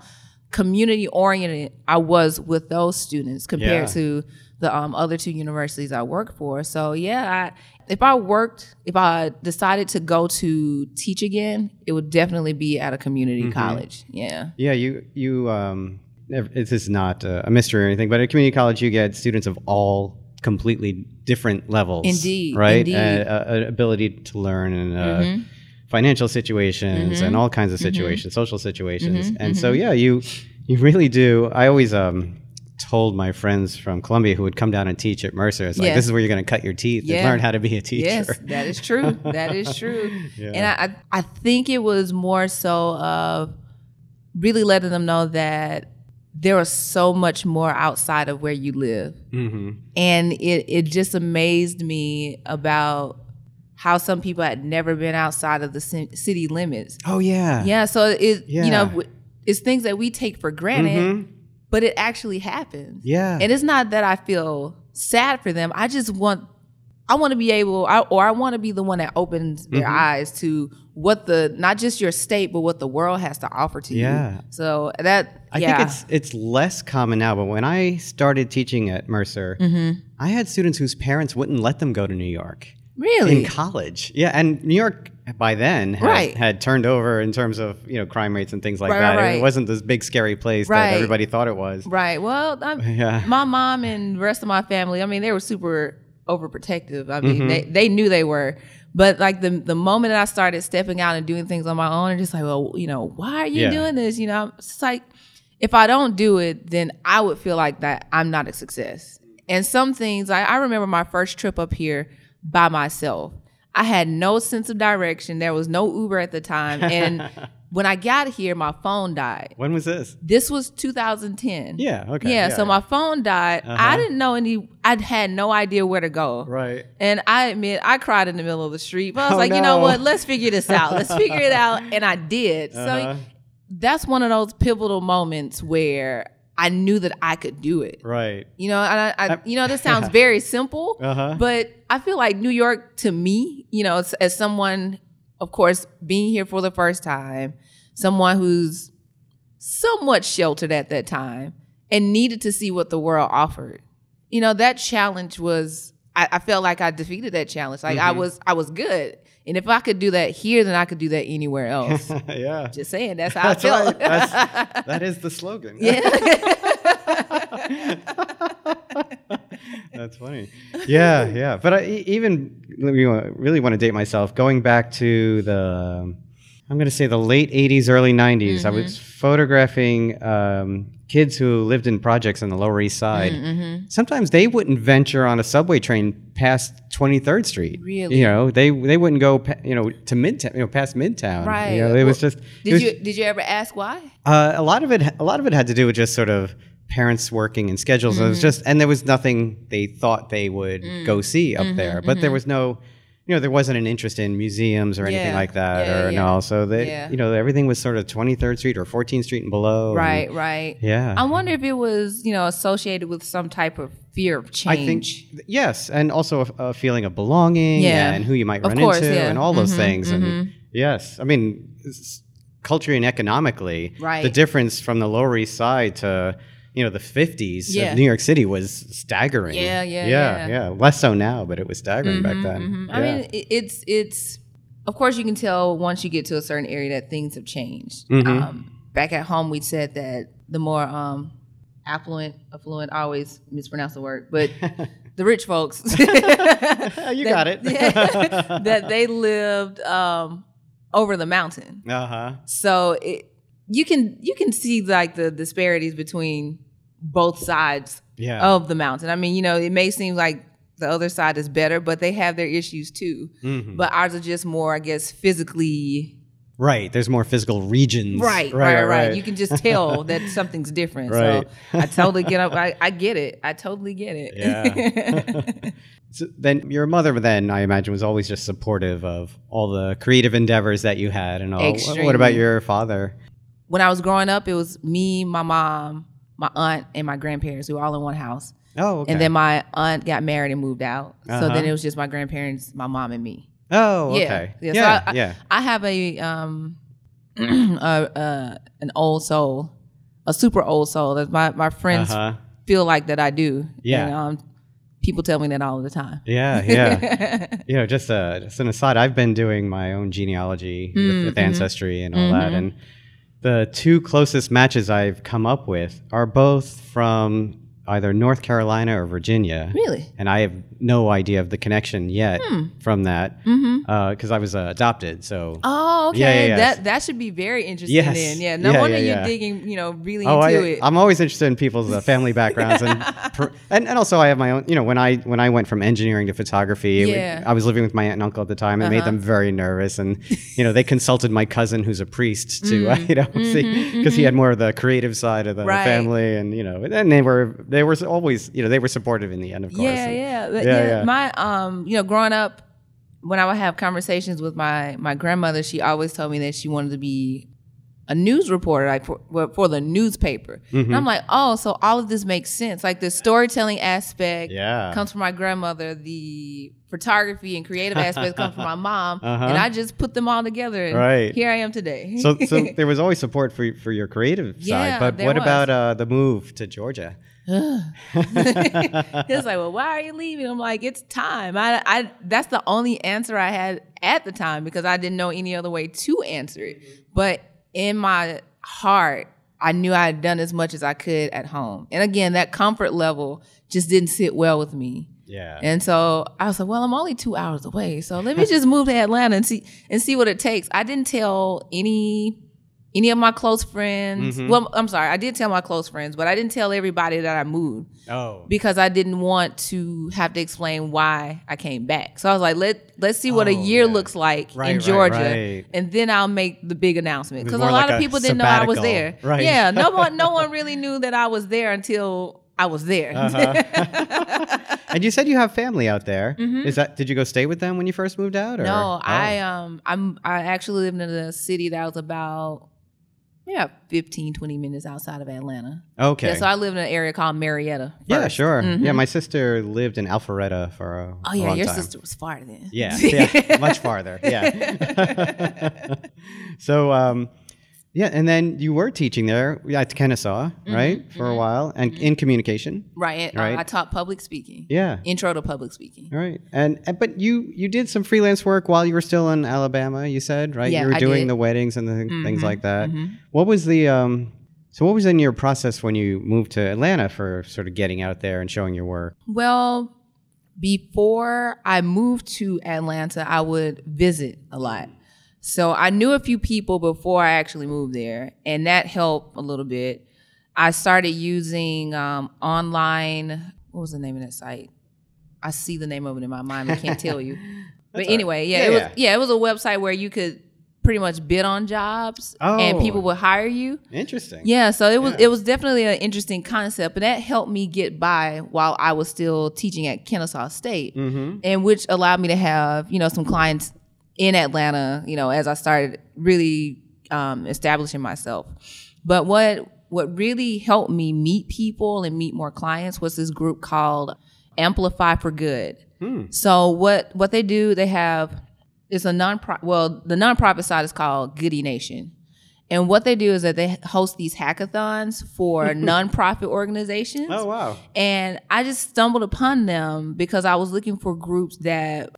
B: community oriented I was with those students compared
A: Yeah.
B: to the um, other two universities I work for. So, yeah, I, if I worked, if I decided to go to teach again, it would definitely be at a community college. Yeah.
A: Yeah, you you um, this is not a mystery or anything, but at community college you get students of all completely different levels.
B: Indeed,
A: right?
B: indeed. Mm-hmm.
A: Uh, uh, ability to learn and uh, financial situations and all kinds of situations, social situations,
B: Mm-hmm.
A: and so yeah, you you really do. I always um. Told my friends from Columbia who would come down and teach at Mercer, it's like
B: Yeah.
A: this is where you're going to cut your teeth
B: Yeah.
A: and learn how to be a teacher.
B: Yes, that is true. That is true.
A: Yeah.
B: And I, I, think it was more so of really letting them know that there was so much more outside of where you live.
A: hmm
B: And it, it just amazed me about how some people had never been outside of the city limits.
A: Oh yeah.
B: Yeah, so it you know it's things that we take for granted,
A: Mhm.
B: But it actually happens.
A: Yeah.
B: And it's not that I feel sad for them. I just want I want to be able I, or I want to be the one that opens their
A: Mm-hmm.
B: eyes to what the not just your state but what the world has to offer to
A: Yeah.
B: you. So that
A: I
B: yeah.
A: think it's it's less common now, but when I started teaching at Mercer,
B: Mm-hmm.
A: I had students whose parents wouldn't let them go to New York
B: really
A: in college. Yeah, and New York by then had,
B: Right.
A: had turned over in terms of you know crime rates and things like
B: Right,
A: that.
B: right.
A: It wasn't this big scary place that everybody thought it was.
B: right. Well,
A: Yeah.
B: my mom and the rest of my family, I mean, they were super overprotective. I
A: Mm-hmm.
B: mean, they, they knew they were. But like the the moment that I started stepping out and doing things on my own, and just like, well, you know, why are you
A: Yeah.
B: doing this? You know, it's like if I don't do it, then I would feel like that I'm not a success. And some things, I, I remember my first trip up here by myself. I had no sense of direction. There was no Uber at the time, and when I got here, my phone died.
A: When was this?
B: This was 2010.
A: Yeah. Okay.
B: Yeah, so my phone died.
A: Uh-huh.
B: I didn't know any. I had no idea where to go.
A: right.
B: And I admit, I cried in the middle of the street. But I was
A: Oh,
B: like, you know what? Let's figure this out. Let's figure it out. And I did.
A: Uh-huh.
B: So that's one of those pivotal moments where I knew that I could do it.
A: Right.
B: You know, and I, I you know, this sounds very simple,
A: Uh-huh.
B: but I feel like New York to me, you know, as, as someone, of course, being here for the first time, someone who's somewhat sheltered at that time and needed to see what the world offered. You know, that challenge was I, I felt like I defeated that challenge. Like I
A: Mm-hmm.
B: was I was good. And if I could do that here, then I could do that anywhere else.
A: yeah.
B: Just saying, that's how
A: That's
B: I felt.
A: right. That's, that is the slogan.
B: yeah.
A: That's funny. Yeah, yeah. But I even really want- really want to date myself. Going back to the, um, I'm going to say the late '80s, early '90s. I
B: Mm-hmm.
A: was photographing um, kids who lived in projects on the Lower East Side.
B: Mm-hmm,
A: Sometimes they wouldn't venture on a subway train past 23rd Street.
B: Really?
A: You know, they they wouldn't go, you know, to Midtown, you know, past Midtown.
B: Right.
A: You know, it was
B: Well,
A: just.
B: Did
A: was-
B: you did you ever ask why?
A: uh, a lot of it, a lot of it had to do with just sort of parents working and schedules. It was just, and there was nothing they thought they would go see up there, but there was no, you know, there wasn't an interest in museums or anything
B: Yeah.
A: like that,
B: Yeah,
A: or
B: yeah.
A: no. So they, you know, everything was sort of 23rd Street or 14th Street and below. and-
B: Right, right.
A: yeah.
B: I wonder if it was, you know, associated with some type of fear of change.
A: I think yes, and also a, a feeling of belonging
B: Yeah.
A: and who you might run
B: course,
A: into and all those
B: Mhm,
A: things. And
B: mhm.
A: yes, I mean, culturally and economically,
B: Right.
A: the difference from the Lower East Side to you know the 50s
B: Yeah.
A: of New York City was staggering.
B: Yeah, yeah,
A: yeah,
B: yeah.
A: Less so now, but it was staggering back
B: Mhm,
A: then.
B: mhm.
A: Yeah.
B: I mean, it's it's. Of course, you can tell once you get to a certain area that things have changed.
A: Mhm.
B: Um, back at home, we said that the more um, affluent, affluent, I always mispronounce the word, but the rich folks,
A: you
B: that-
A: got it.
B: yeah, that they lived um, over the mountain.
A: uh huh.
B: So it, you can you can see like the disparities between both sides
A: Yeah.
B: of the mountain. I mean, you know, it may seem like the other side is better, but they have their issues too.
A: Mhm.
B: But ours are just more, I guess, physically
A: Right. There's more physical regions.
B: right, right, right. You can just tell that something's different.
A: Right.
B: So I totally get up. I, I get it. I totally get it.
A: Yeah. So then your mother then I imagine was always just supportive of all the creative endeavors that you had and all. What- What about your father?
B: When I was growing up, it was me, my mom, my aunt, and my grandparents. We were all in one house.
A: Oh, okay.
B: And then my aunt got married and moved out. So
A: Uh-huh.
B: then it was just my grandparents, my mom, and me.
A: oh,
B: Yeah.
A: okay.
B: Yeah,
A: Yeah,
B: so I-
A: yeah.
B: I have a um a, uh, an old soul, a super old soul that my my friends
A: Uh-huh.
B: feel like that I do.
A: Yeah.
B: And, um, people tell me that all the time.
A: Yeah, yeah. you know, just uh, just an aside, I've been doing my own genealogy with, with
B: Mhm.
A: ancestry and all that,
B: Mhm.
A: and the two closest matches I've come up with are both from either North Carolina or Virginia.
B: really?
A: And I have no idea of the connection yet
B: Hmm.
A: from that
B: Mm-hmm.
A: because I was uh, adopted. So
B: Oh, okay.
A: Yeah, yeah, yeah.
B: That that should be very interesting.
A: Yes.
B: Then, yeah. No wonder you're digging, you know, really
A: Oh, I,
B: into it.
A: I'm always interested in people's uh, family backgrounds, and, per, and and also I have my own. You know, when I when I went from engineering to photography,
B: Yeah.
A: I was living with my aunt and uncle at the time. It made
B: Uh-huh.
A: them very nervous, and you know they consulted my cousin, who's a priest, to uh, you know see because he had more of the creative side of the
B: Mm-hmm, Right.
A: family, and you know, and they were they were always you know they were supportive in the end, of course.
B: Yeah,
A: and-
B: yeah,
A: Yeah,
B: yeah,
A: yeah.
B: My um, you know, growing up, when I would have conversations with my my grandmother, she always told me that she wanted to be a news reporter, like for, for the newspaper.
A: Mm-hmm.
B: And I'm like, oh, so all of this makes sense. Like the storytelling aspect
A: Yeah.
B: comes from my grandmother, the photography and creative aspects come from my mom,
A: Uh-huh.
B: and I just put them all together. And
A: Right.
B: Here I am today.
A: So, so there was always support for for your creative
B: Yeah,
A: side, but what
B: was.
A: about uh, the move to Georgia?
B: he was like, "Well, why are you leaving?" I'm like, "It's time." I, I, that's the only answer I had at the time because I didn't know any other way to answer it. But in my heart, I knew I had done as much as I could at home, and again, that comfort level just didn't sit well with me.
A: Yeah.
B: And so I was like, "Well, I'm only two hours away, so let me just move to Atlanta and see and see what it takes." I didn't tell any any of my close friends.
A: Mhm.
B: Well, I'm sorry, I did tell my close friends, but I didn't tell everybody that I moved
A: oh.
B: because I didn't want to have to explain why I came back. So I was like, let let's see what a
A: Oh,
B: year
A: yeah.
B: looks like
A: Right,
B: in Georgia,
A: right.
B: and then I'll make the big announcement because a lot
A: like
B: of people didn't know I was there.
A: Right.
B: Yeah, no one no one really knew that I was there until I was there.
A: Uh-huh. and you said you have family out there. Is that did you go stay with them when you first moved out? Or?
B: Mm-hmm. No,
A: Oh.
B: I um I'm I actually lived in a city that was about yeah 15 20 minutes outside of Atlanta.
A: okay.
B: Yeah, so I live in an area called Marietta.
A: yeah,
B: first.
A: sure.
B: Mhm.
A: Yeah, my sister lived in Alpharetta for a,
B: Oh yeah, your
A: time.
B: sister was far then.
A: Yeah, yeah, much farther. Yeah. so, um, yeah, and then you were teaching there at Kennesaw,
B: Mm-hmm,
A: right, for a while, and in communication.
B: Right.
A: Right.
B: Uh, I taught public speaking.
A: Yeah.
B: Intro to public speaking.
A: Right, and, and but you you did some freelance work while you were still in Alabama. You said right.
B: Yeah,
A: you were
B: I
A: doing
B: did.
A: the weddings and the things
B: Mhm,
A: like that.
B: mhm.
A: What was the um? So what was in your process when you moved to Atlanta for sort of getting out there and showing your work?
B: Well, before I moved to Atlanta, I would visit a lot. So I knew a few people before I actually moved there, and that helped a little bit. I started using um, online. What was the name of that site? I see the name of it in my mind. I can't tell you. But
A: That's all right.
B: anyway, yeah,
A: Yeah,
B: it was
A: yeah.
B: yeah, it was a website where you could pretty much bid on jobs
A: Oh.
B: and people would hire you.
A: Interesting.
B: Yeah, so it was
A: Yeah.
B: it was definitely an interesting concept, and that helped me get by while I was still teaching at Kennesaw State,
A: Mm-hmm.
B: and which allowed me to have you know some clients in Atlanta. You know, as I started really um, establishing myself. But what what really helped me meet people and meet more clients was this group called Amplify for Good. So what what they do, they have it's a non well the nonprofit side is called Goodie Nation. And what they do is that they host these hackathons for nonprofit organizations.
A: Oh wow.
B: And I just stumbled upon them because I was looking for groups that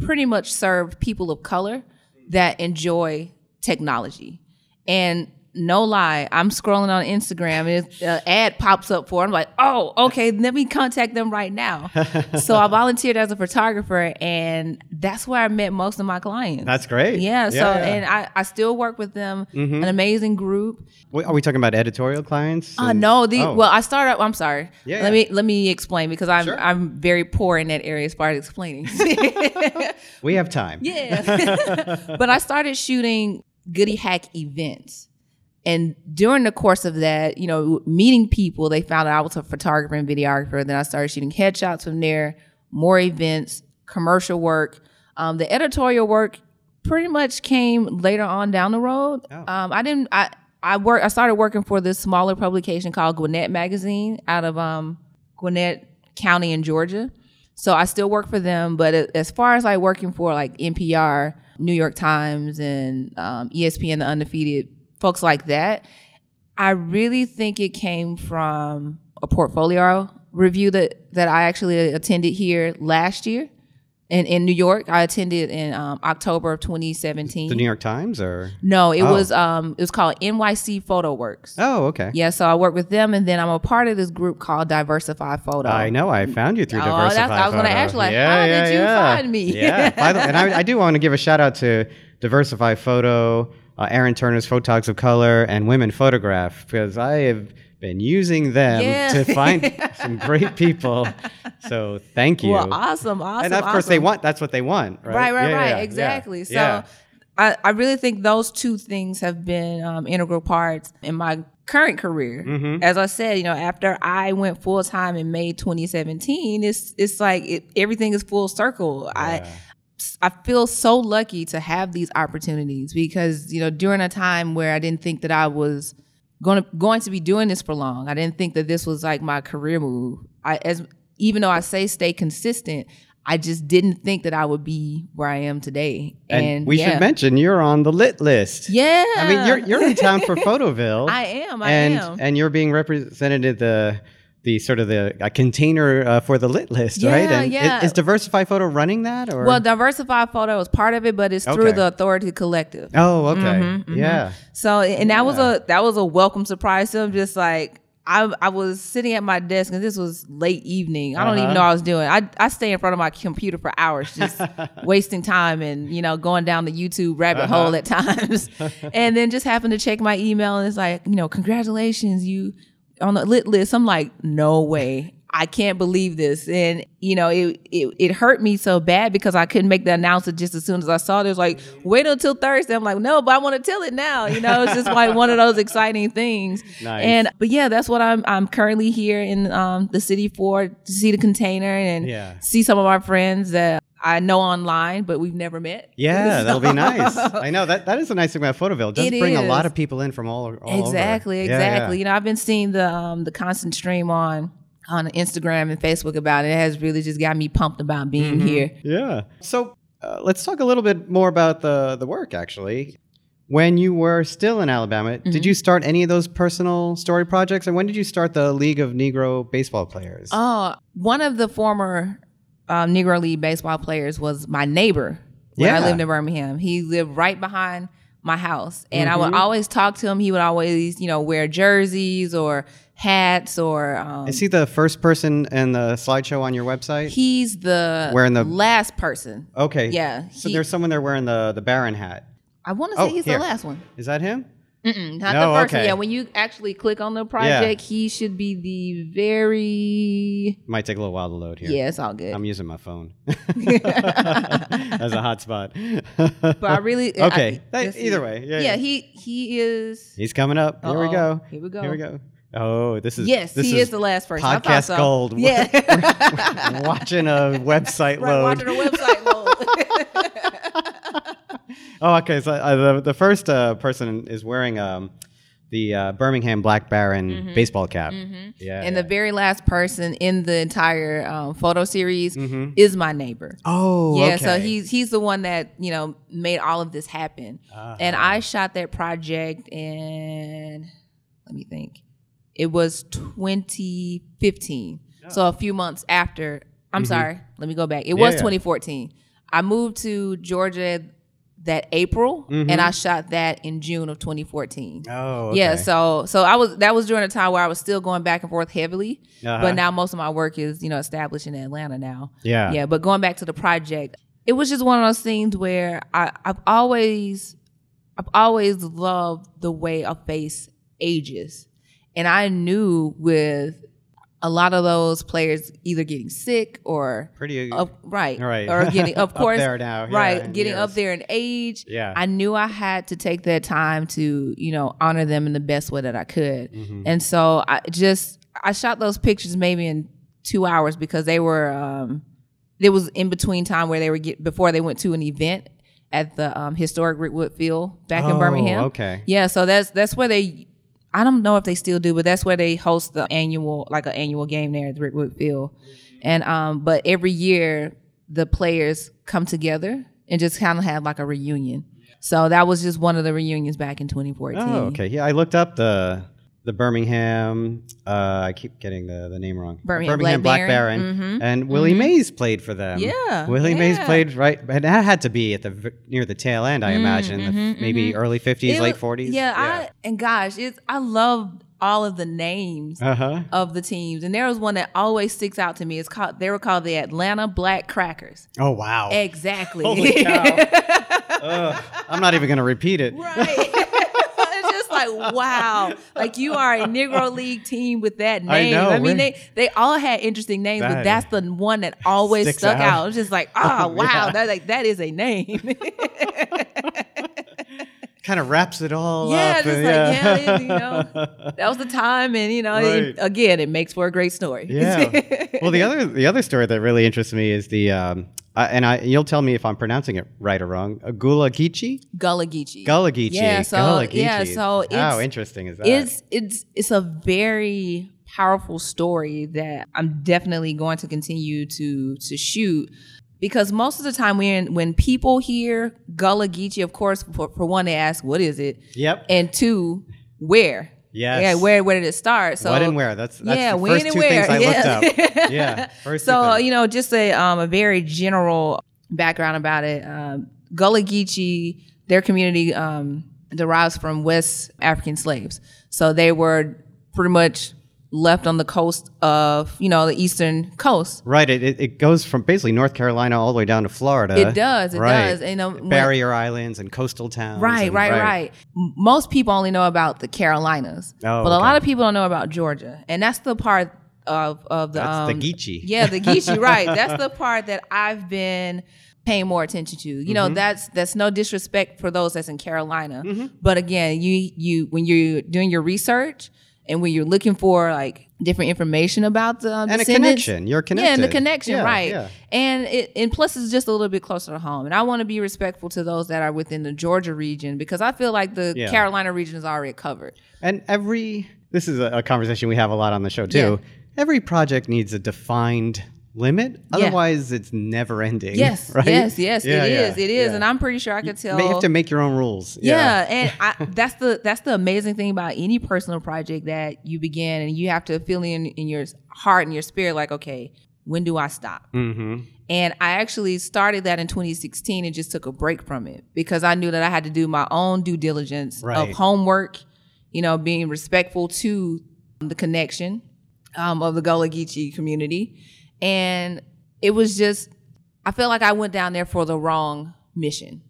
B: pretty much served people of color that enjoy technology. And no lie, I'm scrolling on Instagram and an ad pops up for it. I'm like, oh, okay, let me contact them right now. so I volunteered as a photographer, and that's where I met most of my clients.
A: That's great.
B: yeah, so
A: yeah. Mm-hmm.
B: and I, I still work with them, an amazing group.
A: Wait, are we talking about editorial clients?
B: Uh, no, the
A: oh.
B: well, I started. I'm sorry.
A: Yeah.
B: Let me let me explain because I'm
A: Sure.
B: I'm very poor in that area as far as explaining.
A: we have time.
B: yeah, but I started shooting Goodie Hack events, and during the course of that, you know, meeting people, they found out I was a photographer and videographer. Then I started shooting headshots from there, more events, commercial work. Um, the editorial work pretty much came later on down the road.
A: Oh.
B: Um, I didn't. I I work. I started working for this smaller publication called Gwinnett Magazine out of um, Gwinnett County in Georgia. So I still work for them, but as far as like working for like NPR, New York Times, and um, ESPN, the Undefeated, folks like that, I really think it came from a portfolio review that that I actually attended here last year in in New York. I attended in um, October of 2017.
A: The New York Times or?
B: no, it
A: Oh.
B: was um it was called NYC Photo Works.
A: Oh, okay.
B: Yeah, so I work with them, and then I'm a part of this group called Diversify Photo.
A: I know. I found you through
B: Oh,
A: Diversify.
B: that's- I was gonna ask you, like, how did you find me?
A: yeah. By the, and I, I do want to give a shout out to Diversify Photo, uh, Aaron Turner's Photogs of Color, and Women Photograph because I have been using them
B: Yeah.
A: to find some great people. So thank you.
B: Well, awesome, awesome.
A: and of course, they want. That's what they want, right?
B: Right, right,
A: Yeah,
B: right.
A: yeah,
B: exactly. So. I, I really think those two things have been um, integral parts in my current career.
A: Mm-hmm.
B: As I said, you know, after I went full time in May 2017, it's it's like it, everything is full circle. I. I feel so lucky to have these opportunities because you know during a time where I didn't think that I was going to going to be doing this for long. I didn't think that this was like my career move. I as even though I say stay consistent, I just didn't think that I would be where I am today.
A: And,
B: And,
A: we
B: yeah.
A: should mention you're on the lit list.
B: Yeah.
A: I mean, you're you're in town for Photoville.
B: I am. I
A: and
B: am.
A: and you're being represented at the the sort of the a container uh, for the lit list, right?
B: Yeah,
A: And
B: yeah.
A: Is, Diversify Photo running that or?
B: well, Diversify Photo is part of it, but it's through
A: Okay.
B: the Authority Collective.
A: oh, okay,
B: Mm-hmm,
A: yeah.
B: So and that was a that was a welcome surprise to them. Just like I I was sitting at my desk and this was late evening. I don't even
A: Uh-huh.
B: know what I was doing. I I stay in front of my computer for hours, just wasting time and you know going down the YouTube rabbit
A: Uh-huh.
B: hole at times, and then just happened to check my email and it's like you know congratulations you on the lit list. I'm like no way. I can't believe this. And, you know, it, it it hurt me so bad because I couldn't make the announcement just as soon as I saw it. It was like, wait until Thursday. I'm like, no, but I want to tell it now. You know, it's just like one of those exciting things.
A: Nice.
B: And but yeah, that's what I'm I'm currently here in um the city for to see the container and
A: Yeah.
B: see some of our friends that I know online, but we've never met.
A: Yeah, that'll be nice. I know that that is a nice thing about Photoville. It does
B: It
A: bring a lot of people in from all, all
B: exactly,
A: over. Yeah, yeah.
B: exactly. You know, I've been seeing the um the constant stream on on Instagram and Facebook about it. It has really just got me pumped about being
A: Mm-hmm.
B: here.
A: Yeah. So uh, let's talk a little bit more about the the work. Actually, when you were still in Alabama,
B: Mm-hmm.
A: did you start any of those personal story projects, and when did you start the League of Negro Baseball Players?
B: Oh, one of the former um, Negro League baseball players was my neighbor when I lived in Birmingham. He lived right behind my house, and I
A: Mm-hmm.
B: would always talk to him. He would always, you know, wear jerseys or hats or. Um,
A: Is he the first person in the slideshow on your website?
B: he's the
A: Wearing the-
B: last person.
A: okay.
B: Yeah,
A: So
B: he-
A: there's someone there wearing the the Baron hat.
B: I want to say
A: Oh,
B: he's
A: here.
B: the last one.
A: Is that him?
B: Mm-mm, not
A: No,
B: the first one.
A: okay.
B: Yeah, when you actually click on the project, he should be the very.
A: Might take a little while to load here.
B: Yeah, it's all good.
A: I'm using my phone as a hotspot.
B: but I really
A: Okay.
B: I,
A: Hey, either way, yeah,
B: yeah,
A: yeah.
B: he he is.
A: He's coming up. Here we
B: Uh-oh.
A: go.
B: Here we go.
A: Here we go. Oh, this is
B: Yes,
A: This
B: he is, the last person.
A: Podcast
B: so.
A: gold.
B: Yeah,
A: watching a website
B: right.
A: load.
B: Watching a website load.
A: Oh, okay. So uh, the the first uh, person is wearing um, the uh, Birmingham Black Baron baseball cap.
B: Mm-hmm. and the very last person in the entire um, photo series
A: Mhm.
B: is my neighbor.
A: oh,
B: yeah,
A: okay.
B: so he's he's the one that you know made all of this happen. And
A: Uh-huh.
B: I shot that project in let me think. It was 2015. So a few months after. I'm sorry. Let me go back. It
A: Mm-hmm. Yeah,
B: was
A: yeah.
B: 2014. I moved to Georgia that April
A: Mm-hmm.
B: and I shot that in June of 2014.
A: Oh,
B: Yeah, so so I was that was during a time where I was still going back and forth heavily,
A: Uh-huh.
B: but now most of my work is you know established in Atlanta now.
A: Yeah.
B: Yeah, but going back to the project, it was just one of those things where I, I've always, I've always loved the way a face ages, and I knew with a lot of those players either getting sick or
A: Pretty.
B: of, right,
A: Right.
B: or getting of
A: Up
B: course
A: there now, yeah,
B: right,
A: in
B: getting up there in age.
A: Yeah.
B: I knew I had to take that time to you know honor them in the best way that I could,
A: Mm-hmm.
B: and so I just I shot those pictures maybe in two hours because they were um there was in between time where they were get before they went to an event at the um, historic Rickwood Field back in
A: Oh,
B: Birmingham.
A: okay.
B: Yeah, so that's that's where they. I don't know if they still do, but that's where they host the annual like an annual game there at the Rickwood Field, and um. But every year the players come together and just kind of have like a reunion. So that was just one of the reunions back in 2014.
A: Oh, okay. Yeah, I looked up the the Birmingham. Uh, I keep getting the, the name wrong.
B: Birmingham
A: Birmingham
B: Black
A: Black
B: Baron. Mhm.
A: and Willie Mays played for them.
B: Yeah,
A: Willie Mays played right, and that had to be at the near the tail end, I imagine, the
B: mhm,
A: maybe early fifties, late forties.
B: Yeah, I and gosh, it's I love all of the names
A: Uh huh.
B: of the teams, and there was one that always sticks out to me. It's called they were called the Atlanta Black Crackers.
A: Oh wow.
B: Exactly.
A: Holy cow. I'm not even gonna repeat it.
B: right. like wow, like you are a Negro League team with that
A: I
B: name.
A: know,
B: I, mean, they they all had interesting names,
A: That-
B: but that's the one that always stuck
A: out.
B: out. It's just like, oh wow,
A: Yeah.
B: that like that is a name.
A: Kind of wraps it all
B: Yeah,
A: up.
B: just
A: and-
B: like, yeah, it- you know, that was the time, and you know, it- again, it makes for a great story.
A: yeah. Well, the other the other story that really interests me is the um, uh, and I you'll tell me if I'm pronouncing it right or wrong. Uh, Gula Geechee?
B: Gullah Geechee.
A: Gullah Geechee.
B: Yeah, so
A: Gullah
B: yeah,
A: Geechee.
B: so
A: how interesting is that?
B: it's it's it's a very powerful story that I'm definitely going to continue to to shoot because most of the time when when people hear Gullah Geechee, of course, for, for one they ask what is it,
A: yep.
B: and two where.
A: Yes.
B: Yeah, where where did it start? So
A: what and where? That's, that's
B: yeah,
A: the
B: when
A: first
B: and
A: two
B: where.
A: things I
B: yeah.
A: looked up. Yeah. First
B: so you know, just a um a very general background about it. Um, Gullah Geechee, their community um derives from West African slaves, so they were pretty much left on the coast of you know the eastern coast.
A: Right. It, it, it goes from basically North Carolina all the way down to Florida.
B: It does, it
A: right.
B: does, and, um, when-
A: barrier islands and coastal towns.
B: Right,
A: and-
B: right, right, M- Most people only know about the Carolinas,
A: Oh,
B: but a lot of people don't know about Georgia, and that's the part of of the
A: That's the
B: um,
A: Geechee.
B: Yeah, the Geechee, right? That's the part that I've been paying more attention to. You
A: Mm-hmm.
B: know, that's that's no disrespect for those that's in Carolina, but again, you you when you're doing your research and when you're looking for like different information about the um,
A: And a connection. You're connected.
B: yeah, and the connection,
A: Yeah,
B: right?
A: yeah.
B: And it and plus it's just a little bit closer to home. And I want to be respectful to those that are within the Georgia region because I feel like the
A: Yeah.
B: Carolina region is already covered.
A: And every this is a, a conversation we have a lot on the show too. Every project needs a defined limit,
B: Yeah.
A: otherwise it's never ending.
B: Yes,
A: right?
B: yes, yes,
A: Yeah,
B: it
A: yeah,
B: is. It is,
A: yeah.
B: and I'm pretty sure I could tell.
A: you have to make your own rules.
B: yeah, and I, that's the that's the amazing thing about any personal project that you begin, and you have to feel in in your heart and your spirit, like, okay, when do I stop?
A: Mm-hmm.
B: And I actually started that in 2016 and just took a break from it because I knew that I had to do my own due diligence
A: Right.
B: of homework, you know, being respectful to the connection um, of the Gullah Geechee community. And it was just, I felt like I went down there for the wrong mission.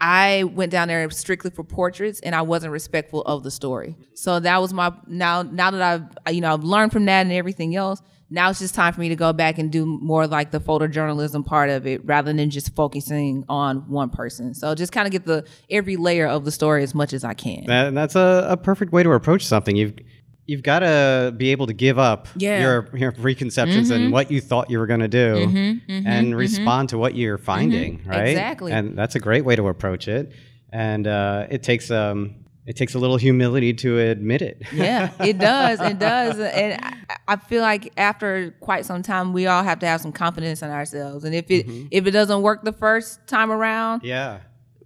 B: I went down there strictly for portraits and I wasn't respectful of the story. So that was my now now that I've you know I've learned from that and everything else. Now it's just time for me to go back and do more like the photojournalism part of it rather than just focusing on one person. So just kind of get the every layer of the story as much as I can.
A: That, that's a, a perfect way to approach something. You've you've got to be able to give up
B: Yeah.
A: your your preconceptions and mm-hmm. what you thought you were going to do mm-hmm, mm-hmm, and respond to what you're finding right
B: Exactly.
A: and that's a great way to approach it and uh, it takes um it takes a little humility to admit it
B: yeah, it does. It does. And I, I feel like after quite some time, we all have to have some confidence in ourselves. And if it if it doesn't work the first time around,
A: yeah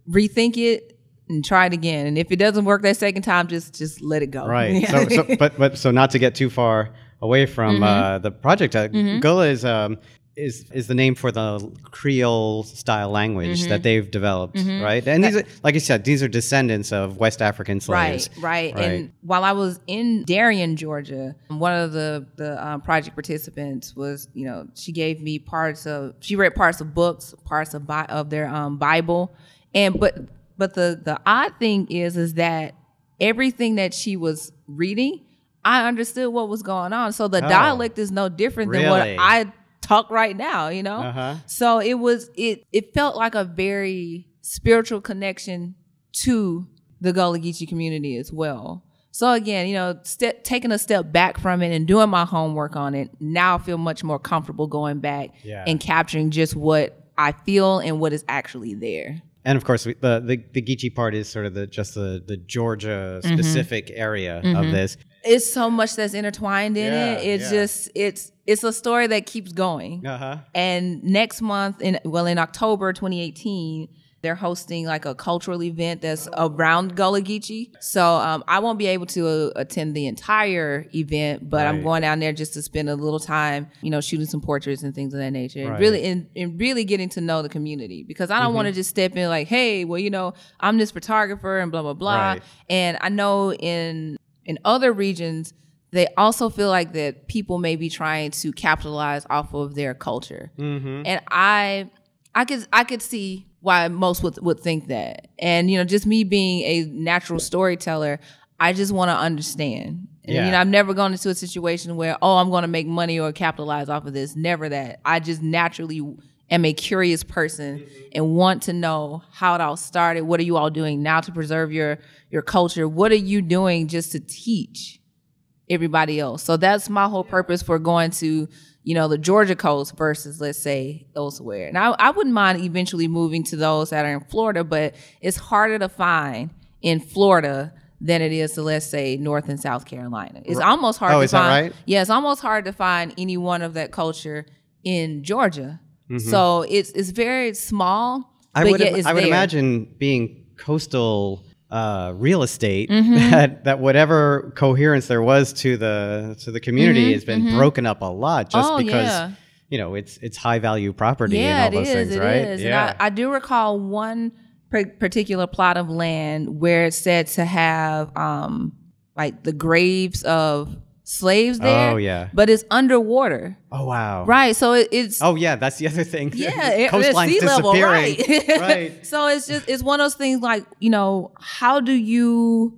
B: rethink it and try it again. And if it doesn't work that second time, just just let it go.
A: right
B: Yeah.
A: so, so but but so not to get too far away from uh, the project uh, Gullah is um is is the name for the Creole style language that they've developed, right? And these, are, like I said, these are descendants of West African slaves.
B: Right, right,
A: Right.
B: And while I was in Darien, Georgia, one of the the um, project participants was, you know, she gave me parts of, she read parts of books, parts of Bi- of their um, Bible, and but but the the odd thing is is that everything that she was reading, I understood what was going on. So the
A: Oh.
B: dialect is no different than what I talk right now. You know,
A: Uh-huh.
B: so it was it it felt like a very spiritual connection to the Gullah Geechee community as well. So again, you know, ste- taking a step back from it and doing my homework on it, now I feel much more comfortable going back
A: Yeah.
B: and capturing just what I feel and what is actually there.
A: And of course, we, the, the the Geechee part is sort of the just the the Georgia specific area of this.
B: It's so much that's intertwined in
A: Yeah,
B: it. It's
A: yeah.
B: just it's it's a story that keeps going.
A: Uh huh.
B: And next month, in well, in October 2018, they're hosting like a cultural event that's around Gullah Geechee. So um, I won't be able to uh, attend the entire event, but I'm going down there just to spend a little time, you know, shooting some portraits and things of that nature. And really, and, and really getting to know the community because I don't want to just step in like, hey, well, you know, I'm this photographer and blah blah blah.
A: Right.
B: And I know in in other regions they also feel like that people may be trying to capitalize off of their culture
A: Mm-hmm.
B: and i i could i could see why most would, would think that. And you know just me being a natural storyteller i just want to understand. And,
A: Yeah.
B: you know i've never gone into a situation where oh i'm going to make money or capitalize off of this. Never that. I just naturally am a curious person mm-hmm. and want to know how it all started. What are you all doing now to preserve your your culture? What are you doing just to teach everybody else. So that's my whole purpose for going to, you know, the Georgia coast versus let's say elsewhere. And I, I wouldn't mind eventually moving to those that are in Florida, but it's harder to find in Florida than it is to let's say North and South Carolina. It's almost hard
A: Oh,
B: to
A: is that
B: find.
A: right?
B: Yeah, it's almost hard to find any one of that culture in Georgia.
A: Mm-hmm.
B: So it's it's very small.
A: I would I would
B: there.
A: imagine being coastal uh, real estate
B: Mm-hmm.
A: that that whatever coherence there was to the to the community has been broken up a lot just
B: Mm-hmm. Oh,
A: because
B: yeah.
A: you know it's it's high value property
B: Yeah,
A: and all
B: it
A: those
B: is.
A: things,
B: It
A: right?
B: is. And I, I do recall one par- particular plot of land where it's said to have um like the graves of slaves there.
A: Oh, yeah.
B: But it's underwater.
A: oh wow.
B: Right. So it, it's
A: Oh yeah, that's the other thing.
B: yeah, it,
A: coastline's
B: it's sea level,
A: disappearing.
B: right?
A: right.
B: So it's just it's one of those things like you know how do you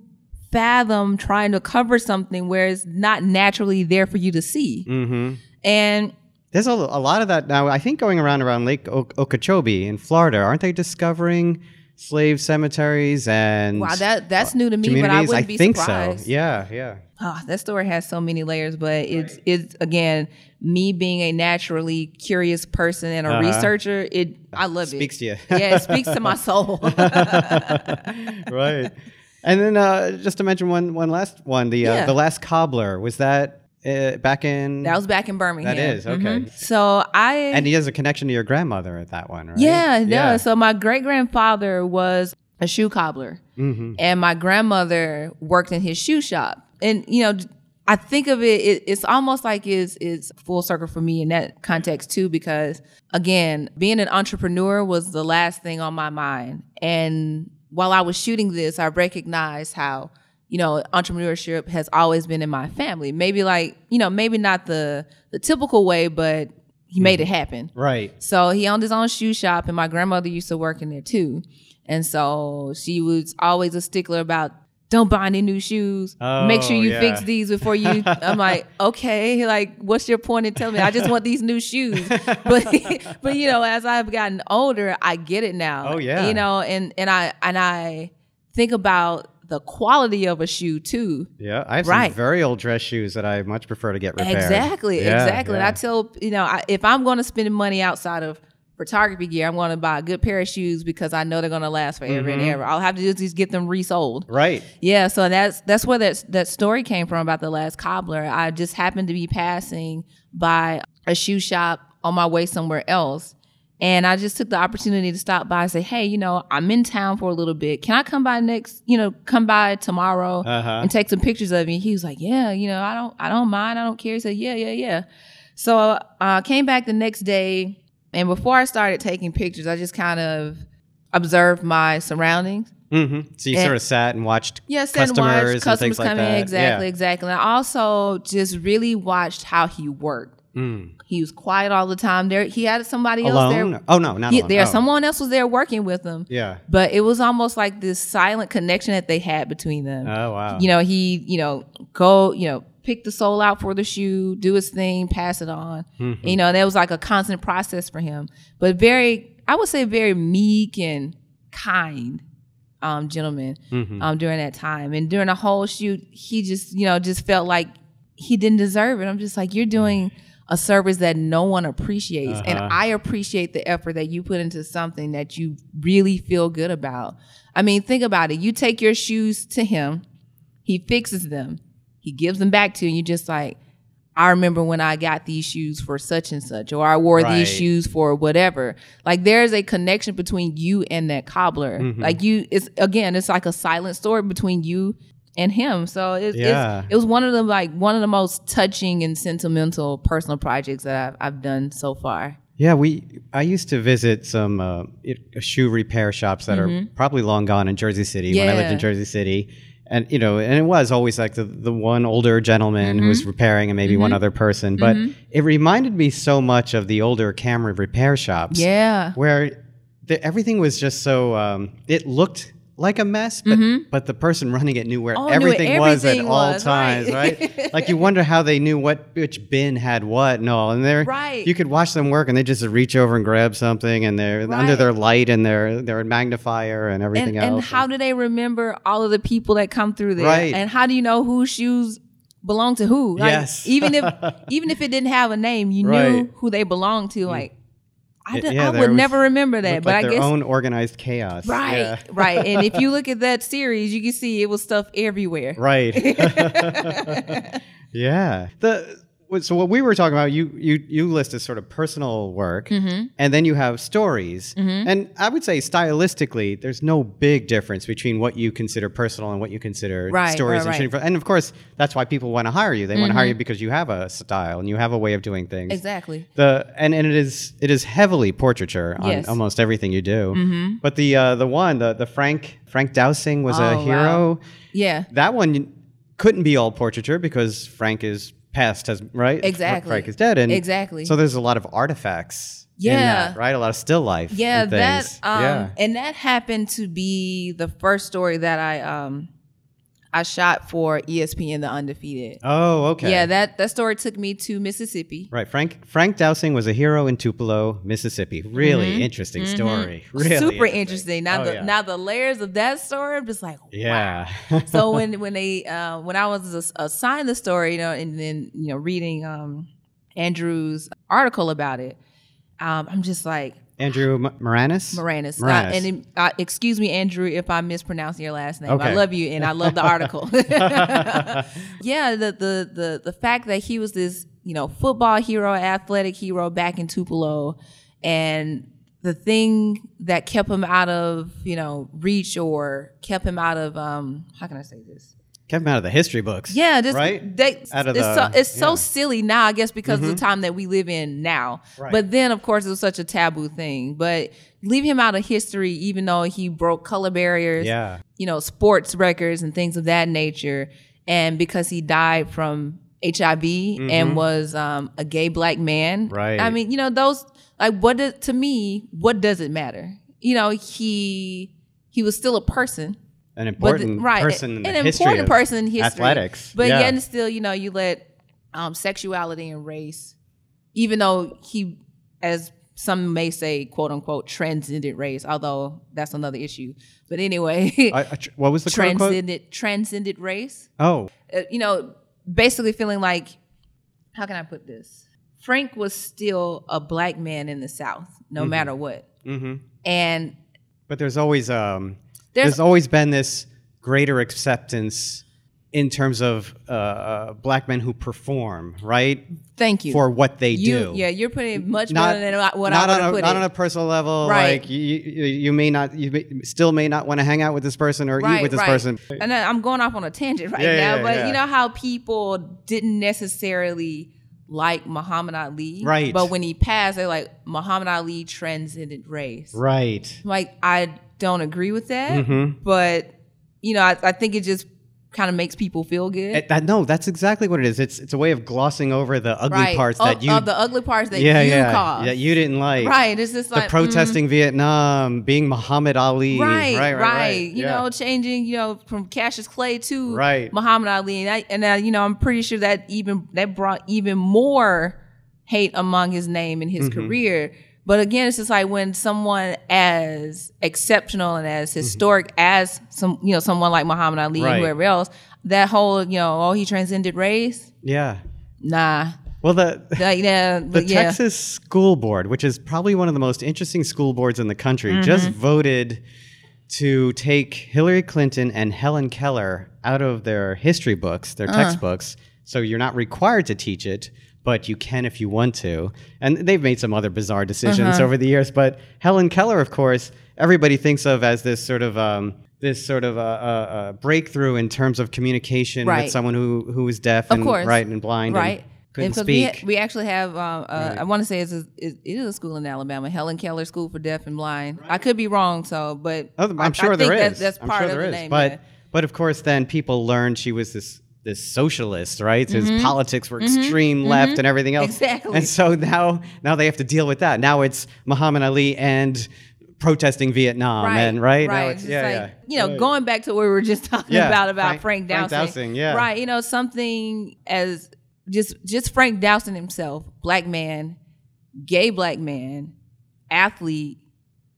B: fathom trying to cover something where it's not naturally there for you to see?
A: Mm-hmm.
B: And
A: There's a, a lot of that now. I think going around around Lake o- Okeechobee in Florida, aren't they discovering slave cemeteries and
B: wow, that that's new to me, but I wouldn't be
A: think
B: surprised.
A: so. Yeah, yeah.
B: Ah, that story has so many layers, but it's it's again me being a naturally curious person and a
A: Uh-huh.
B: researcher. It I love
A: Speaks
B: it.
A: Speaks to you.
B: yeah, it speaks to my soul.
A: right. And then uh, just to mention one one last one, the uh,
B: Yeah.
A: the last cobbler was that uh, back in
B: that was back in Birmingham.
A: That is, okay.
B: Mhm. So I
A: and he has a connection to your grandmother at that one, right?
B: yeah, does. So my great grandfather was a shoe cobbler,
A: Mhm.
B: and my grandmother worked in his shoe shop. And you know, I think of it, it it's almost like it's it's full circle for me in that context too, because again, being an entrepreneur was the last thing on my mind. And while I was shooting this, I recognized how you know entrepreneurship has always been in my family. Maybe like you know maybe not the the typical way, but he made it mm-hmm. happen.
A: Right.
B: So he owned his own shoe shop, and my grandmother used to work in there too. And so she was always a stickler about don't buy any new shoes. Make sure
A: Oh,
B: you
A: yeah.
B: fix these before you. I'm like, okay, like, what's your point in telling me? I just want these new shoes. But, but you know, as I've gotten older, I get it now.
A: Oh, yeah.
B: you know, and and I and I think about the quality of a shoe too.
A: Yeah, I have
B: Right.
A: some very old dress shoes that I much prefer to get repaired.
B: Exactly,
A: Yeah,
B: exactly. And
A: yeah.
B: I tell you know, I, if I'm going to spend money outside of photography gear, I'm going to buy a good pair of shoes because I know they're going to last forever
A: Mm-hmm.
B: and ever. All I have to do is just get them resold.
A: Right.
B: Yeah, so that's that's where that that story came from about the last cobbler. I just happened to be passing by a shoe shop on my way somewhere else. And I just took the opportunity to stop by and say, "Hey, you know, I'm in town for a little bit. Can I come by next? You know, come by tomorrow
A: Uh-huh.
B: and take some pictures of me." He was like, "Yeah, you know, I don't, I don't mind. I don't care." He said, "Yeah, yeah, yeah." So uh, I came back the next day, and before I started taking pictures, I just kind of observed my surroundings.
A: Mm-hmm. So you
B: And-
A: sort of sat and watched
B: Yes, and
A: customers and
B: customers
A: things like that.
B: in. Exactly,
A: Yeah.
B: exactly. And I also just really watched how he worked.
A: Mm.
B: He was quiet all the time. There, he had somebody else there.
A: Oh no, not
B: He-
A: alone.
B: there,
A: Oh.
B: someone else was there working with him.
A: Yeah.
B: But it was almost like this silent connection that they had between them.
A: Oh wow.
B: You know, he, you know, go, you know, pick the sole out for the shoe, do his thing, pass it on.
A: Mm-hmm.
B: You know, that was like a constant process for him. But very, I would say, very meek and kind um, gentleman
A: Mhm.
B: um, during that time. And during the whole shoot, he just, you know, just felt like he didn't deserve it. I'm just like, you're doing a service that no one appreciates. And
A: Uh-huh.
B: I appreciate the effort that you put into something that you really feel good about. I mean, think about it. You take your shoes to him, he fixes them, he gives them back to you, and you're just like, I remember when I got these shoes for such and such, or I wore
A: Right.
B: these shoes for whatever. Like there's a connection between you and that cobbler.
A: Mhm.
B: Like you, it's again, it's like a silent story between you and him. So it's,
A: Yeah.
B: it was one of the like one of the most touching and sentimental personal projects that I've, I've done so far.
A: Yeah, we. I used to visit some uh, shoe repair shops that are probably long gone in Jersey City when I lived
B: Mm-hmm.
A: In Jersey City, and you know, and it was always like the the one older gentleman who was
B: Mm-hmm.
A: repairing and maybe one other person, but it reminded me so much of the older camera repair shops.
B: Yeah.
A: where the, everything was just so um, it looked like a mess, but but the person running it knew where
B: Mm-hmm. Oh, knew where
A: everything was at
B: everything
A: all
B: was,
A: times,
B: right.
A: right? like you wonder how they knew what which bin had what and all, and they're
B: Right.
A: You could watch them work, and they just reach over and grab something, and they're under their light and their their magnifier and everything
B: and,
A: else.
B: and how do they remember all of the people that come through there?
A: Right.
B: And how do you know whose shoes belong to who? Like,
A: Yes.
B: even if even if it didn't have a name, you knew who they belonged to. Like I, did,
A: yeah,
B: I would never remember that, but
A: like
B: I
A: their
B: guess
A: own organized chaos.
B: right,
A: Yeah.
B: right. And if you look at that series, you can see it was stuff everywhere.
A: Right. yeah. The so what we were talking about, you you you list as sort of personal work,
B: Mm-hmm.
A: and then you have stories. And I would say stylistically, there's no big difference between what you consider personal and what you consider
B: Right,
A: stories
B: right,
A: and
B: right.
A: And of course, that's why people want to hire you. They want to hire you because you have a style and you have a way of doing things.
B: Exactly.
A: The and, and it is it is heavily portraiture on
B: Yes.
A: almost everything you do. But the uh, the one the the Frank Frank Dowsing was
B: Oh,
A: a
B: wow.
A: hero.
B: Yeah.
A: That one couldn't be all portraiture because Frank is past, has right.
B: Exactly.
A: Frank is dead, and
B: Exactly.
A: So there's a lot of artifacts. in
B: Yeah.
A: that, right. A lot of still life.
B: Yeah,
A: and
B: that um
A: yeah.
B: and that happened to be the first story that I um I shot for ESPN The Undefeated.
A: Oh, okay.
B: Yeah, that that story took me to Mississippi.
A: Right, Frank Frank Dowsing was a hero in Tupelo, Mississippi. Really interesting story. Really
B: Mm-hmm. Super interesting. Now
A: Oh,
B: the
A: yeah.
B: now the layers of that story, I'm just like, wow.
A: Yeah.
B: so when when they uh, when I was assigned the story, you know, and then you know reading um, Andrew's article about it, um, I'm just like
A: Andrew M- Maraniss.
B: Maraniss.
A: Maraniss.
B: Uh, and it- uh, excuse me, Andrew, if I'm mispronouncing your last name. I love you, and I love the article. yeah, the, the the the fact that he was this you know football hero, athletic hero back in Tupelo, and the thing that kept him out of you know reach or kept him out of um how can I say this?
A: Kept him out of the history books.
B: Yeah, just
A: right.
B: They,
A: Out of
B: it's
A: the-
B: so it's so silly now, I guess, because of the time that we live in now.
A: Right.
B: But then, of course, it was such a taboo thing. But leave him out of history, even though he broke color barriers,
A: Yeah.
B: you know, sports records and things of that nature, and because he died from HIV and was um, a gay black man.
A: Mm-hmm. Right.
B: I mean, you know, those like what does to me, what does it matter? You know, he he was still a person.
A: An important
B: the- right,
A: person in the
B: an
A: history
B: important
A: of
B: person in history.
A: athletics.
B: But
A: yeah.
B: yet and still, you know, you let um, sexuality and race, even though he, as some may say, quote unquote, transcended race, although that's another issue. But anyway,
A: I- I what was the
B: transcended transcended race.
A: Oh,
B: Uh, you know, basically feeling like, how can I put this? Frank was still a black man in the South, no matter what.
A: hmm
B: And
A: but there's always um,
B: There's-
A: there's, always been this greater acceptance in terms of uh, uh, black men who perform, right,
B: thank you
A: for what they
B: you,
A: do.
B: Yeah, you're putting it much
A: Not,
B: better than what
A: not
B: I
A: on
B: would
A: a,
B: put
A: not on a personal level.
B: Right.
A: Like you, you, you may not, you may, still may not want to hang out with this person or eat with this person.
B: And I'm going off on a tangent right
A: Yeah,
B: now,
A: yeah,
B: but
A: yeah.
B: you know how people didn't necessarily like Muhammad Ali,
A: Right.
B: But when he passed, they're like Muhammad Ali transcended race.
A: Right.
B: Like I don't agree with that,
A: Mhm.
B: but you know, I, I think it just kind of makes people feel good.
A: No, that's exactly what it is. It's it's a way of glossing over the ugly
B: right.
A: parts that you
B: of the ugly parts that
A: yeah
B: you
A: yeah
B: caused.
A: that you didn't like.
B: right. It's just
A: The
B: like mm,
A: protesting Vietnam, being Muhammad Ali.
B: Right,
A: right,
B: right,
A: right. right.
B: You
A: Yeah.
B: know, changing, you know, from Cassius Clay to
A: Right.
B: Muhammad Ali, and I, and I, you know, I'm pretty sure that even that brought even more hate among his name and his
A: Mm-hmm.
B: career. But again, it's just like when someone as exceptional and as
A: Mm-hmm.
B: historic as some, you know, someone like Muhammad Ali
A: Right.
B: and whoever else, that whole, you know, oh, he transcended race.
A: yeah.
B: Nah,
A: Well, the
B: Like, yeah,
A: the
B: yeah,
A: Texas School Board, which is probably one of the most interesting school boards in the country,
B: Mm-hmm.
A: just voted to take Hillary Clinton and Helen Keller out of their history books,
B: Uh.
A: their textbooks. So you're not required to teach it, but you can if you want to. And they've made some other bizarre decisions
B: Uh-huh.
A: over the years. But Helen Keller, of course, everybody thinks of as this sort of um, this sort of a, a, a breakthrough in terms of communication
B: Right.
A: with someone who who is deaf and right and blind
B: right.
A: and couldn't
B: because
A: speak.
B: we, ha- we actually have, um, uh, I want to say it's a, it, is a school in Alabama, Helen Keller School for Deaf and Blind. I could be wrong, so but
A: Oh, I'm
B: I- I
A: sure
B: think
A: there is.
B: That's, that's part
A: sure
B: of the
A: is.
B: name.
A: But
B: yeah.
A: but of course, then people learned she was this this socialist, right?
B: Mm-hmm.
A: His politics were mm-hmm. extreme left mm-hmm. and everything else.
B: Exactly.
A: And so now now they have to deal with that. Now it's Muhammad Ali and protesting Vietnam and right now it's
B: It's
A: yeah,
B: like,
A: yeah.
B: You know,
A: Right.
B: going back to what we were just talking
A: Yeah,
B: about about
A: Frank-
B: Frank,
A: Frank
B: Dowsing.
A: Dowsing, yeah.
B: Right. You know, something as just just Frank Dowsing himself, black man, gay black man, athlete,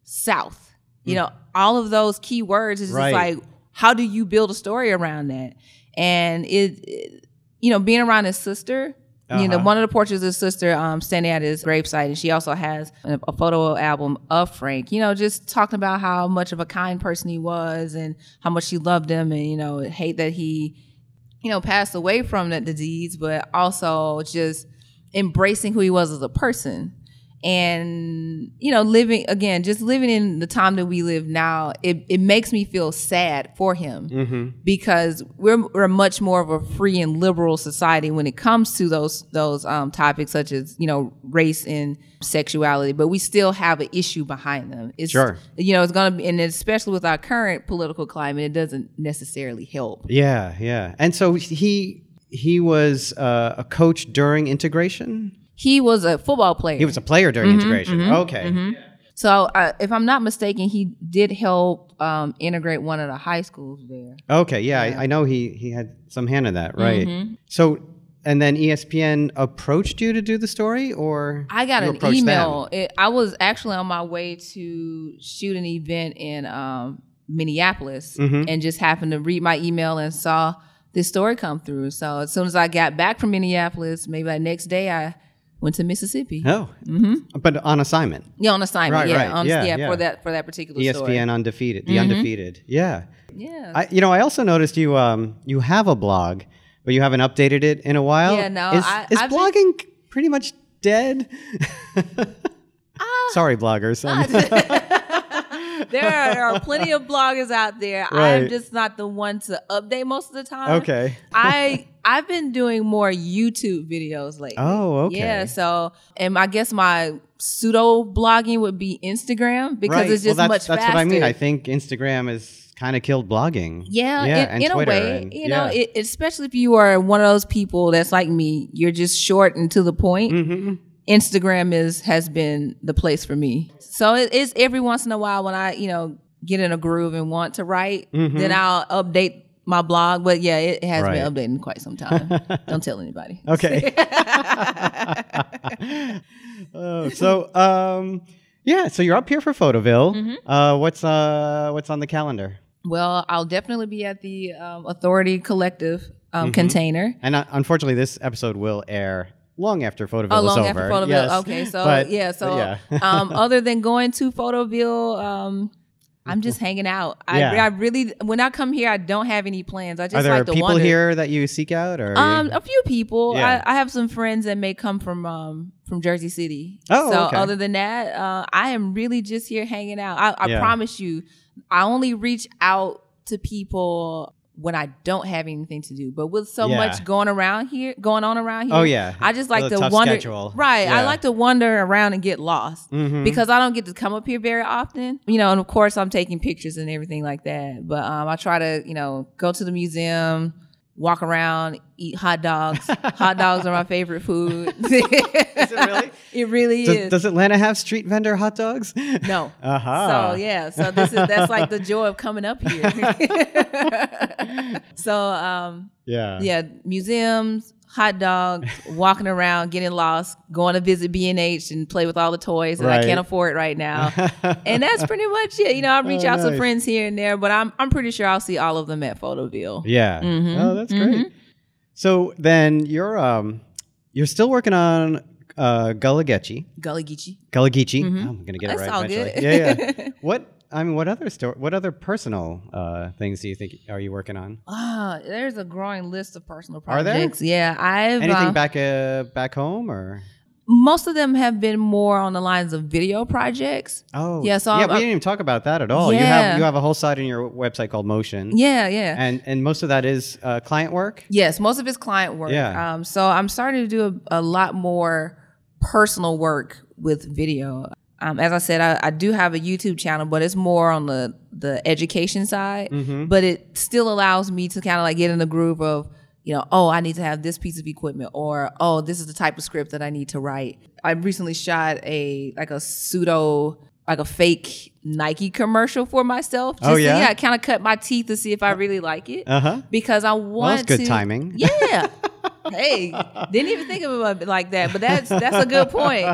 B: South. You hmm. know, all of those key words is.
A: Right.
B: just like, how do you build a story around that? And it, you know, being around his sister, you know,
A: Uh-huh.
B: one of the portraits of his sister um, standing at his gravesite, and she also has a, a photo album of Frank. You know, just talking about how much of a kind person he was, and how much she loved him, and you know, hate that he, you know, passed away from that disease, but also just embracing who he was as a person. And you know, living again, just living in the time that we live now, it, it makes me feel sad for him
A: Mm-hmm.
B: because we're we're much more of a free and liberal society when it comes to those those um, topics such as you know race and sexuality, but we still have an issue behind them. It's,
A: Sure.
B: you know, it's gonna be, and especially with our current political climate, it doesn't necessarily help.
A: Yeah, yeah. And so he he was uh, a coach during integration.
B: He was a football player.
A: He was a player during integration. okay.
B: so uh, if I'm not mistaken, he did help um, integrate one of the high schools there.
A: Okay, yeah, I, I know he he had some hand in that, right?
B: Mm-hmm.
A: So, and then ESPN approached you to do the story, or
B: I got an email. It, I was actually on my way to shoot an event in um, Minneapolis
A: Mm-hmm.
B: and just happened to read my email and saw this story come through. So as soon as I got back from Minneapolis, maybe the next day I went to Mississippi.
A: Oh, but on assignment.
B: Yeah, on assignment.
A: Right,
B: yeah,
A: right.
B: on-
A: Yeah,
B: yeah,
A: yeah.
B: for that for that particular
A: ESPN
B: story.
A: undefeated,
B: Mm-hmm.
A: the undefeated. Yeah,
B: Yeah.
A: I, you know, I also noticed you um you have a blog, but you haven't updated it in a while.
B: Yeah, no,
A: Is,
B: I-
A: is
B: I've been-
A: blogging pretty much dead?
B: Ah.
A: Sorry, bloggers.
B: There are, there are plenty of bloggers out there.
A: Right.
B: I'm just not the one to update most of the time.
A: Okay.
B: I I've been doing more YouTube videos lately.
A: Oh, okay.
B: Yeah, so and I guess my pseudo blogging would be Instagram because
A: right.
B: it's just
A: well,
B: much
A: that's, that's
B: faster.
A: what I mean. I think Instagram is kind of killed blogging.
B: Yeah,
A: yeah,
B: in,
A: and
B: in a
A: Twitter
B: way,
A: and-
B: you know,
A: yeah.
B: it, especially if you are one of those people that's like me, you're just short and to the point.
A: hmm
B: Instagram is has been the place for me. So it is every once in a while when I, you know, get in a groove and want to write,
A: Mhm.
B: then I'll update my blog. But yeah, it has
A: Right.
B: been updating quite some time. Don't tell anybody.
A: Okay. oh, so um, yeah. So you're up here for Photoville.
B: Mhm.
A: Uh, what's uh, what's on the calendar?
B: Well, I'll definitely be at the um, Authority Collective um,
A: Mm-hmm.
B: container.
A: And uh, unfortunately, this episode will air long after Photoville
B: Oh, long
A: over.
B: after Photoville.
A: Yes.
B: Okay, so
A: But-
B: yeah, so
A: yeah.
B: um, other than going to Photoville, um, I'm just hanging out. I,
A: Yeah.
B: I really, when I come here, I don't have any plans. I just
A: Are there
B: like to
A: people
B: wander.
A: here that you seek out, or
B: Um, a few people.
A: Yeah.
B: I, I have some friends that may come from um from Jersey City.
A: Oh,
B: so
A: okay.
B: other than that, uh, I am really just here hanging out. I, I
A: Yeah.
B: promise you, I only reach out to people when I don't have anything to do. But with so
A: Yeah.
B: much going around here, going on around here,
A: Oh, yeah.
B: I just like to wander.
A: schedule.
B: Right, I like to wander around and get lost
A: Mhm.
B: because I don't get to come up here very often. You know, and of course I'm taking pictures and everything like that. But um, I try to, you know, go to the museum, walk around, eat hot dogs. hot dogs are my favorite food. is
A: it really?
B: It really
A: does,
B: is.
A: does Atlanta have street vendor hot dogs?
B: no.
A: Aha.
B: So yeah, so this is that's like the joy of coming up here. so um,
A: Yeah.
B: yeah, museums, hot dogs, walking around, getting lost, going to visit B and H and play with all the toys that
A: Right.
B: I can't afford right now. and that's pretty much it. You know, I reach
A: Oh,
B: out to friends here and there, but I'm I'm pretty sure I'll see all of them at Photoville.
A: Yeah.
B: Mhm,
A: Oh, that's great. So then you're um you're still working on uh Gullah Geechee.
B: Gullah Geechee.
A: Gullah Geechee.
B: Mhm.
A: Oh, I'm gonna get it
B: That's
A: right
B: all
A: eventually.
B: good.
A: Yeah, yeah. what I mean, what other store? What other personal uh, things do you think are you working on?
B: Ah, there's a growing list of personal projects.
A: Are there?
B: Yeah, I've
A: Anything
B: uh,
A: back uh, back home or?
B: most of them have been more on the lines of video projects.
A: Oh,
B: Yeah, so
A: yeah,
B: I'm-
A: we didn't even talk about that at all. You
B: Yeah.
A: have you have a whole side on your website called Motion,
B: Yeah, yeah.
A: and and most of that is uh, client work.
B: Yes, most of it's client work.
A: Yeah.
B: Um, so I'm starting to do a, a lot more personal work with video. Um, as I said, I, I do have a YouTube channel, but it's more on the the education side.
A: Mhm.
B: But it still allows me to kind of like get in the groove of, you know, oh, I need to have this piece of equipment, or oh, this is the type of script that I need to write. I recently shot a like a pseudo like a fake Nike commercial for myself.
A: Oh,
B: to-
A: yeah?
B: yeah, kind of cut my teeth to see if I really like it
A: Uh huh.
B: because I want
A: Well, that's good
B: to,
A: timing.
B: Yeah. hey, didn't even think of it like that, but that's that's a good point.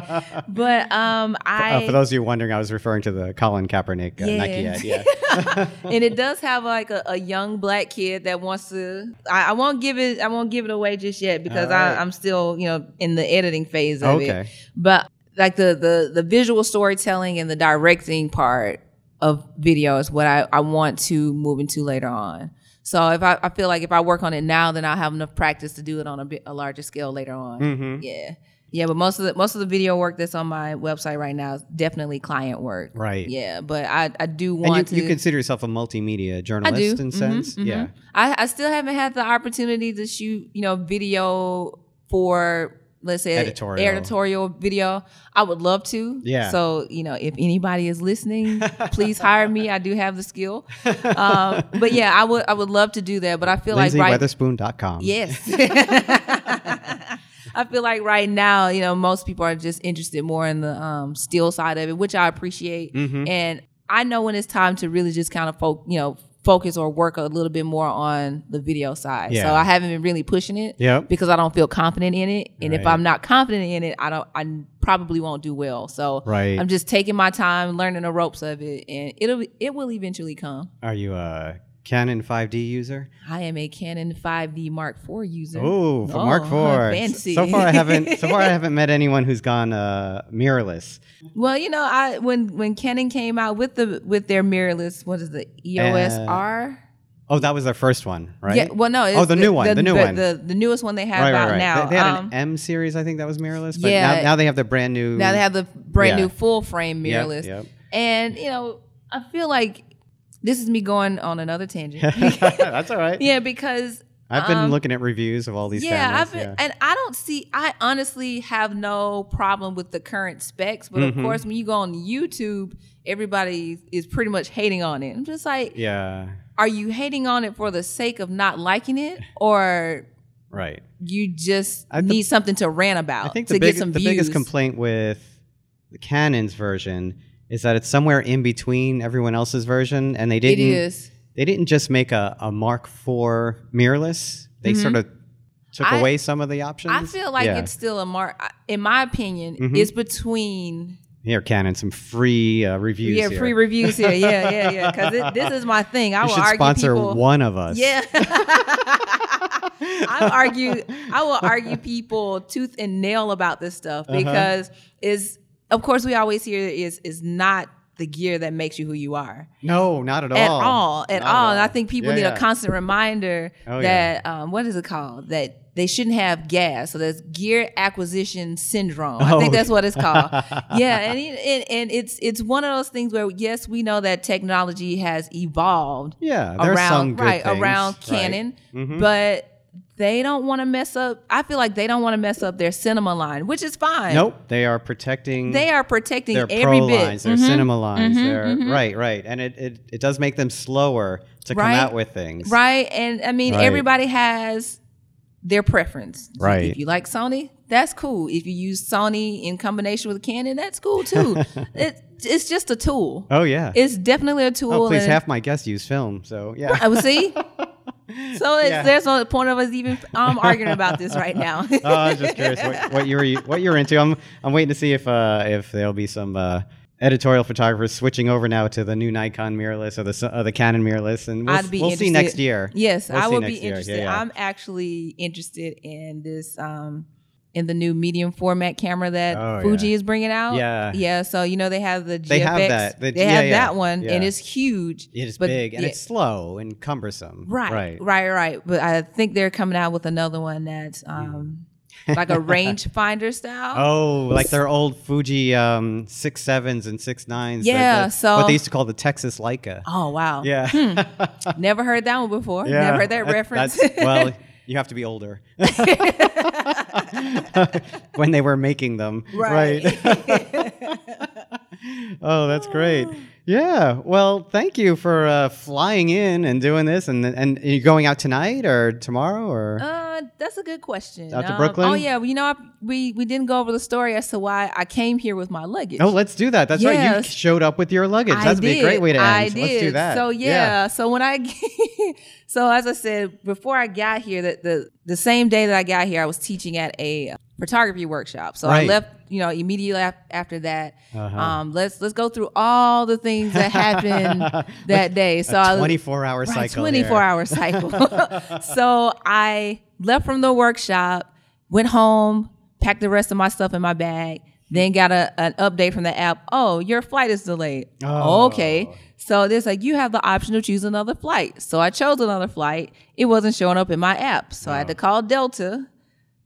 B: But um, I
A: Uh, for those of you wondering, I was referring to the Colin Kaepernick uh,
B: Yeah.
A: Nike ad. Yeah.
B: and it does have like a, a young black kid that wants to. I, I won't give it. I won't give it away just yet because
A: right.
B: I, I'm still you know in the editing phase of
A: Okay.
B: it. But like the the the visual storytelling and the directing part of video is what I, I want to move into later on. So if I, I feel like if I work on it now, then I'll have enough practice to do it on a bit a larger scale later on.
A: Mhm.
B: Yeah. Yeah, but most of the most of the video work that's on my website right now is definitely client work.
A: Right.
B: Yeah, but I, I do
A: And
B: want
A: you,
B: to.
A: you consider yourself a multimedia
B: I
A: journalist
B: do.
A: in
B: Mhm,
A: sense.
B: mhm.
A: Yeah.
B: I, I still haven't had the opportunity to shoot, you know, video for let's say
A: Editorial.
B: editorial video. I would love to.
A: Yeah.
B: So you know, if anybody is listening, please hire me. I do have the skill. Um, but yeah, I would I would love to do that. But I feel like right.
A: LindsayWeatherspoon.com.
B: Yes. I feel like right now, you know, most people are just interested more in the um, still side of it, which I appreciate.
A: Mhm.
B: And I know when it's time to really just kind of, fo- you know, focus or work a little bit more on the video side.
A: Yeah.
B: So I haven't been really pushing it
A: Yep.
B: because I don't feel confident in it. And if I'm not confident in it, I don't, I probably won't do well. So
A: Right.
B: I'm just taking my time, learning the ropes of it, and it'll, it will eventually come.
A: Are you a Canon 5D user?
B: I am a Canon 5D Mark IV user.
A: Oh, for Mark
B: Oh,
A: IV.
B: fancy.
A: So far, I haven't. So far, I haven't met anyone who's gone uh, mirrorless.
B: Well, you know, I when when Canon came out with the with their mirrorless, what is the EOS
A: Uh,
B: R?
A: Oh, that was their first one, right?
B: Yeah, well, no.
A: Oh, the new one, the new one.
B: the, the newest one they have
A: right,
B: out
A: right, right.
B: now.
A: They, they had
B: Um,
A: an M series, I think that was mirrorless. But
B: yeah.
A: now, now they have the brand new.
B: now they have the brand
A: Yeah.
B: new full frame
A: Yep,
B: mirrorless,
A: yep.
B: and you know, I feel like this is me going on another tangent.
A: That's all right.
B: yeah, because
A: I've been
B: um,
A: looking at reviews of all these
B: yeah,
A: cameras.
B: I've been, and I don't see. I honestly have no problem with the current specs, but
A: Mhm.
B: of course, when you go on YouTube, everybody is pretty much hating on it. I'm just like,
A: yeah,
B: are you hating on it for the sake of not liking it, or
A: right.
B: you just
A: I- the-
B: need something to rant about
A: I think
B: to
A: the,
B: get
A: big,
B: some
A: the
B: views?
A: biggest complaint with the Canon's version is that it's somewhere in between everyone else's version, and they didn't.
B: is.
A: They didn't just make a, a Mark IV mirrorless. They
B: Mhm.
A: sort of took
B: I-
A: away some of the options.
B: I feel like
A: Yeah.
B: it's still a mark. In my opinion,
A: Mhm.
B: it's between
A: here, Canon, some free uh, reviews.
B: yeah
A: here.
B: free reviews here. Yeah, yeah, yeah. Because this is my thing. I
A: You
B: will
A: should
B: argue
A: sponsor
B: people.
A: one of us.
B: Yeah. I argue I will argue people tooth and nail about this stuff
A: Uh-huh.
B: because is of course we always hear is is not the gear that makes you who you are
A: No, not at all.
B: at all at
A: Not
B: all. And I think people
A: Yeah,
B: need
A: yeah.
B: a constant reminder
A: Oh,
B: that um, what is it called that they shouldn't have gas. So there's gear acquisition syndrome. I
A: Oh.
B: think that's what it's called. yeah, and, it, and and it's it's one of those things where yes, we know that technology has evolved
A: Yeah,
B: around
A: some good
B: right
A: things,
B: around
A: right.
B: Canon,
A: Mhm.
B: but they don't want to mess up. I feel like they don't want to mess up their cinema line, which is fine.
A: Nope, they are protecting.
B: They are protecting
A: their
B: every
A: pro
B: bit.
A: lines, their
B: Mhm.
A: cinema lines.
B: mhm,
A: They're
B: mhm.
A: right, right, and it, it it does make them slower to come out with things.
B: Right. And I mean,
A: Right.
B: everybody has their preference.
A: Right.
B: If you like Sony, that's cool. If you use Sony in combination with Canon, that's cool too. it, it's just a tool.
A: Oh yeah.
B: It's definitely a tool.
A: oh please, half my guests use film, so yeah.
B: I would see. So it's,
A: Yeah.
B: there's no point of us even um, arguing about this right now.
A: oh, I was just curious what, what you were what you were into. I'm I'm waiting to see if uh if there'll be some uh editorial photographers switching over now to the new Nikon mirrorless or the uh, the Canon mirrorless, and we'll,
B: I'd be
A: we'll see
B: interested.
A: next year.
B: Yes,
A: We'll
B: I would be
A: year. Yeah,
B: interested.
A: yeah.
B: I'm actually interested in this um in the new medium format camera that
A: Oh,
B: Fuji
A: yeah.
B: is bringing out.
A: Yeah.
B: yeah. So you know they have the GFX.
A: They have that. The-
B: they
A: yeah,
B: have
A: yeah,
B: that one, and it's huge.
A: It is
B: But,
A: big and it's slow and cumbersome.
B: right,
A: Right.
B: right, right. But I think they're coming out with another one that's um like a rangefinder style.
A: Oh, like their old Fuji um, six sevens and six nines.
B: Yeah,
A: the-
B: so-
A: what they used to call the Texas Leica.
B: Oh wow.
A: Yeah.
B: Never heard that one before.
A: Yeah,
B: Never heard that
A: that-
B: reference.
A: that's- well, you have to be older. when they were making them.
B: Right.
A: oh, that's great. Oh. Yeah. Well, thank you for uh, flying in and doing this. And and are you going out tonight or tomorrow or?
B: Uh, that's a good question.
A: Out to
B: Um,
A: Brooklyn?
B: Oh yeah, well, you know I, we we didn't go over the story as to why I came here with my luggage.
A: oh, let's do that. That's right. You showed up with your luggage.
B: I
A: That'd be a great way to end.
B: I
A: Let's
B: did.
A: do that.
B: So yeah, so when I so as I said before I got here, that the the same day that I got here, I was teaching at a photography workshop. So I left, you know, immediately af- after that.
A: Uh-huh.
B: Um, let's let's go through all the things that happened that day. So I
A: a 24 hour
B: Right,
A: cycle.
B: 24
A: here.
B: hour cycle. so I left from the workshop, went home, packed the rest of my stuff in my bag, then got a, an update from the app. Oh, your flight is delayed.
A: Oh.
B: Okay. So there's like, you have the option to choose another flight. So I chose another flight. It wasn't showing up in my app. So I had to call Delta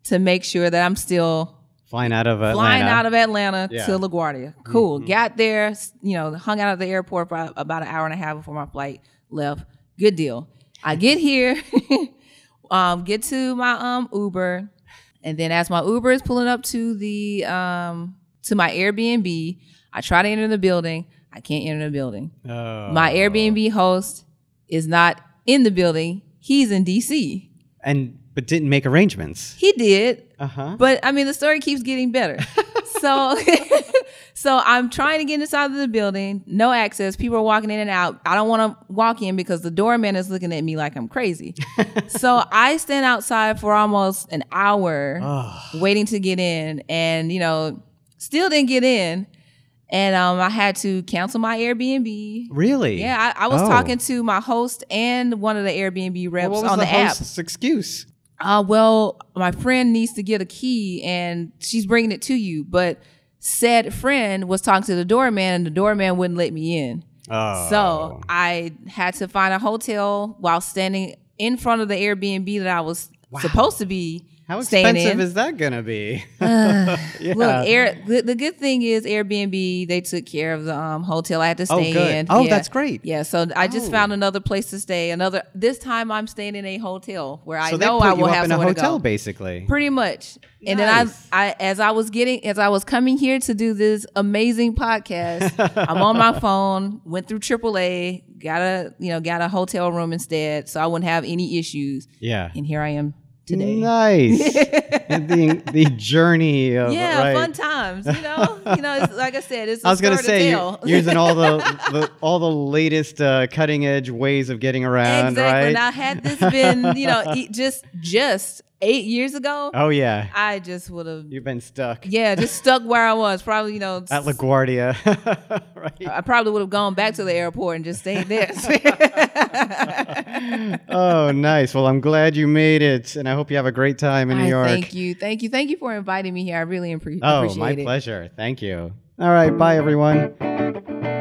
B: to make sure that I'm still
A: Flying out of Atlanta.
B: flying out of Atlanta
A: Yeah. Mm-hmm.
B: to LaGuardia. Cool. Got there, you know, hung out at the airport for about an hour and a half before my flight left. Good deal. I get here, um, get to my um Uber, and then as my Uber is pulling up to the um to my Airbnb, I try to enter the building. I can't enter the building.
A: Oh.
B: My Airbnb host is not in the building. He's in DC.
A: And but didn't make arrangements.
B: He did,
A: Uh huh.
B: but I mean, the story keeps getting better. so, so I'm trying to get inside of the building. No access. People are walking in and out. I don't want to walk in because the doorman is looking at me like I'm crazy. so I stand outside for almost an hour
A: Oh.
B: waiting to get in, and you know, still didn't get in. And um, I had to cancel my Airbnb.
A: Really?
B: Yeah, I, I was
A: Oh.
B: talking to my host and one of the Airbnb reps
A: Well, what was
B: on
A: the,
B: the, app.
A: excuse?
B: Uh, well, my friend needs to get a key and she's bringing it to you. But said friend was talking to the doorman and the doorman wouldn't let me in.
A: Oh.
B: So I had to find a hotel while standing in front of the Airbnb that I was supposed to be
A: How expensive is that gonna be?
B: Uh,
A: Yeah.
B: Look, Air, the, the good thing is Airbnb. They took care of the um, hotel I had to
A: Oh,
B: stay
A: good.
B: in.
A: Oh,
B: Yeah.
A: that's great.
B: Yeah, so I just
A: Oh.
B: found another place to stay. Another this time I'm staying in a hotel where I
A: so they
B: know I will have
A: in a
B: to
A: hotel, basically.
B: Pretty much. And
A: Nice.
B: then I, I, as I was getting, as I was coming here to do this amazing podcast, I'm on my phone, went through AAA, got a, you know, got a hotel room instead, so I wouldn't have any issues.
A: Yeah.
B: And here I am today.
A: Nice. and the the journey of
B: Yeah,
A: right.
B: fun times. You know, you know. It's, like I said, it's.
A: I was
B: going
A: gonna say you're using all the, the all the latest uh, cutting edge ways of getting around,
B: exactly.
A: right?
B: Now, had this been, you know, just just eight years ago,
A: oh yeah,
B: I just would have,
A: you've been stuck
B: yeah, just stuck where I was. Probably, you know,
A: at LaGuardia, right?
B: I probably would have gone back to the airport and just stayed there.
A: oh, nice. Well, I'm glad you made it, and I hope you have a great time in New
B: I
A: York.
B: Thank you, thank you, thank you for inviting me here. I really appre-
A: Oh,
B: appreciate it.
A: Oh, my pleasure. Thank you. All right, bye everyone.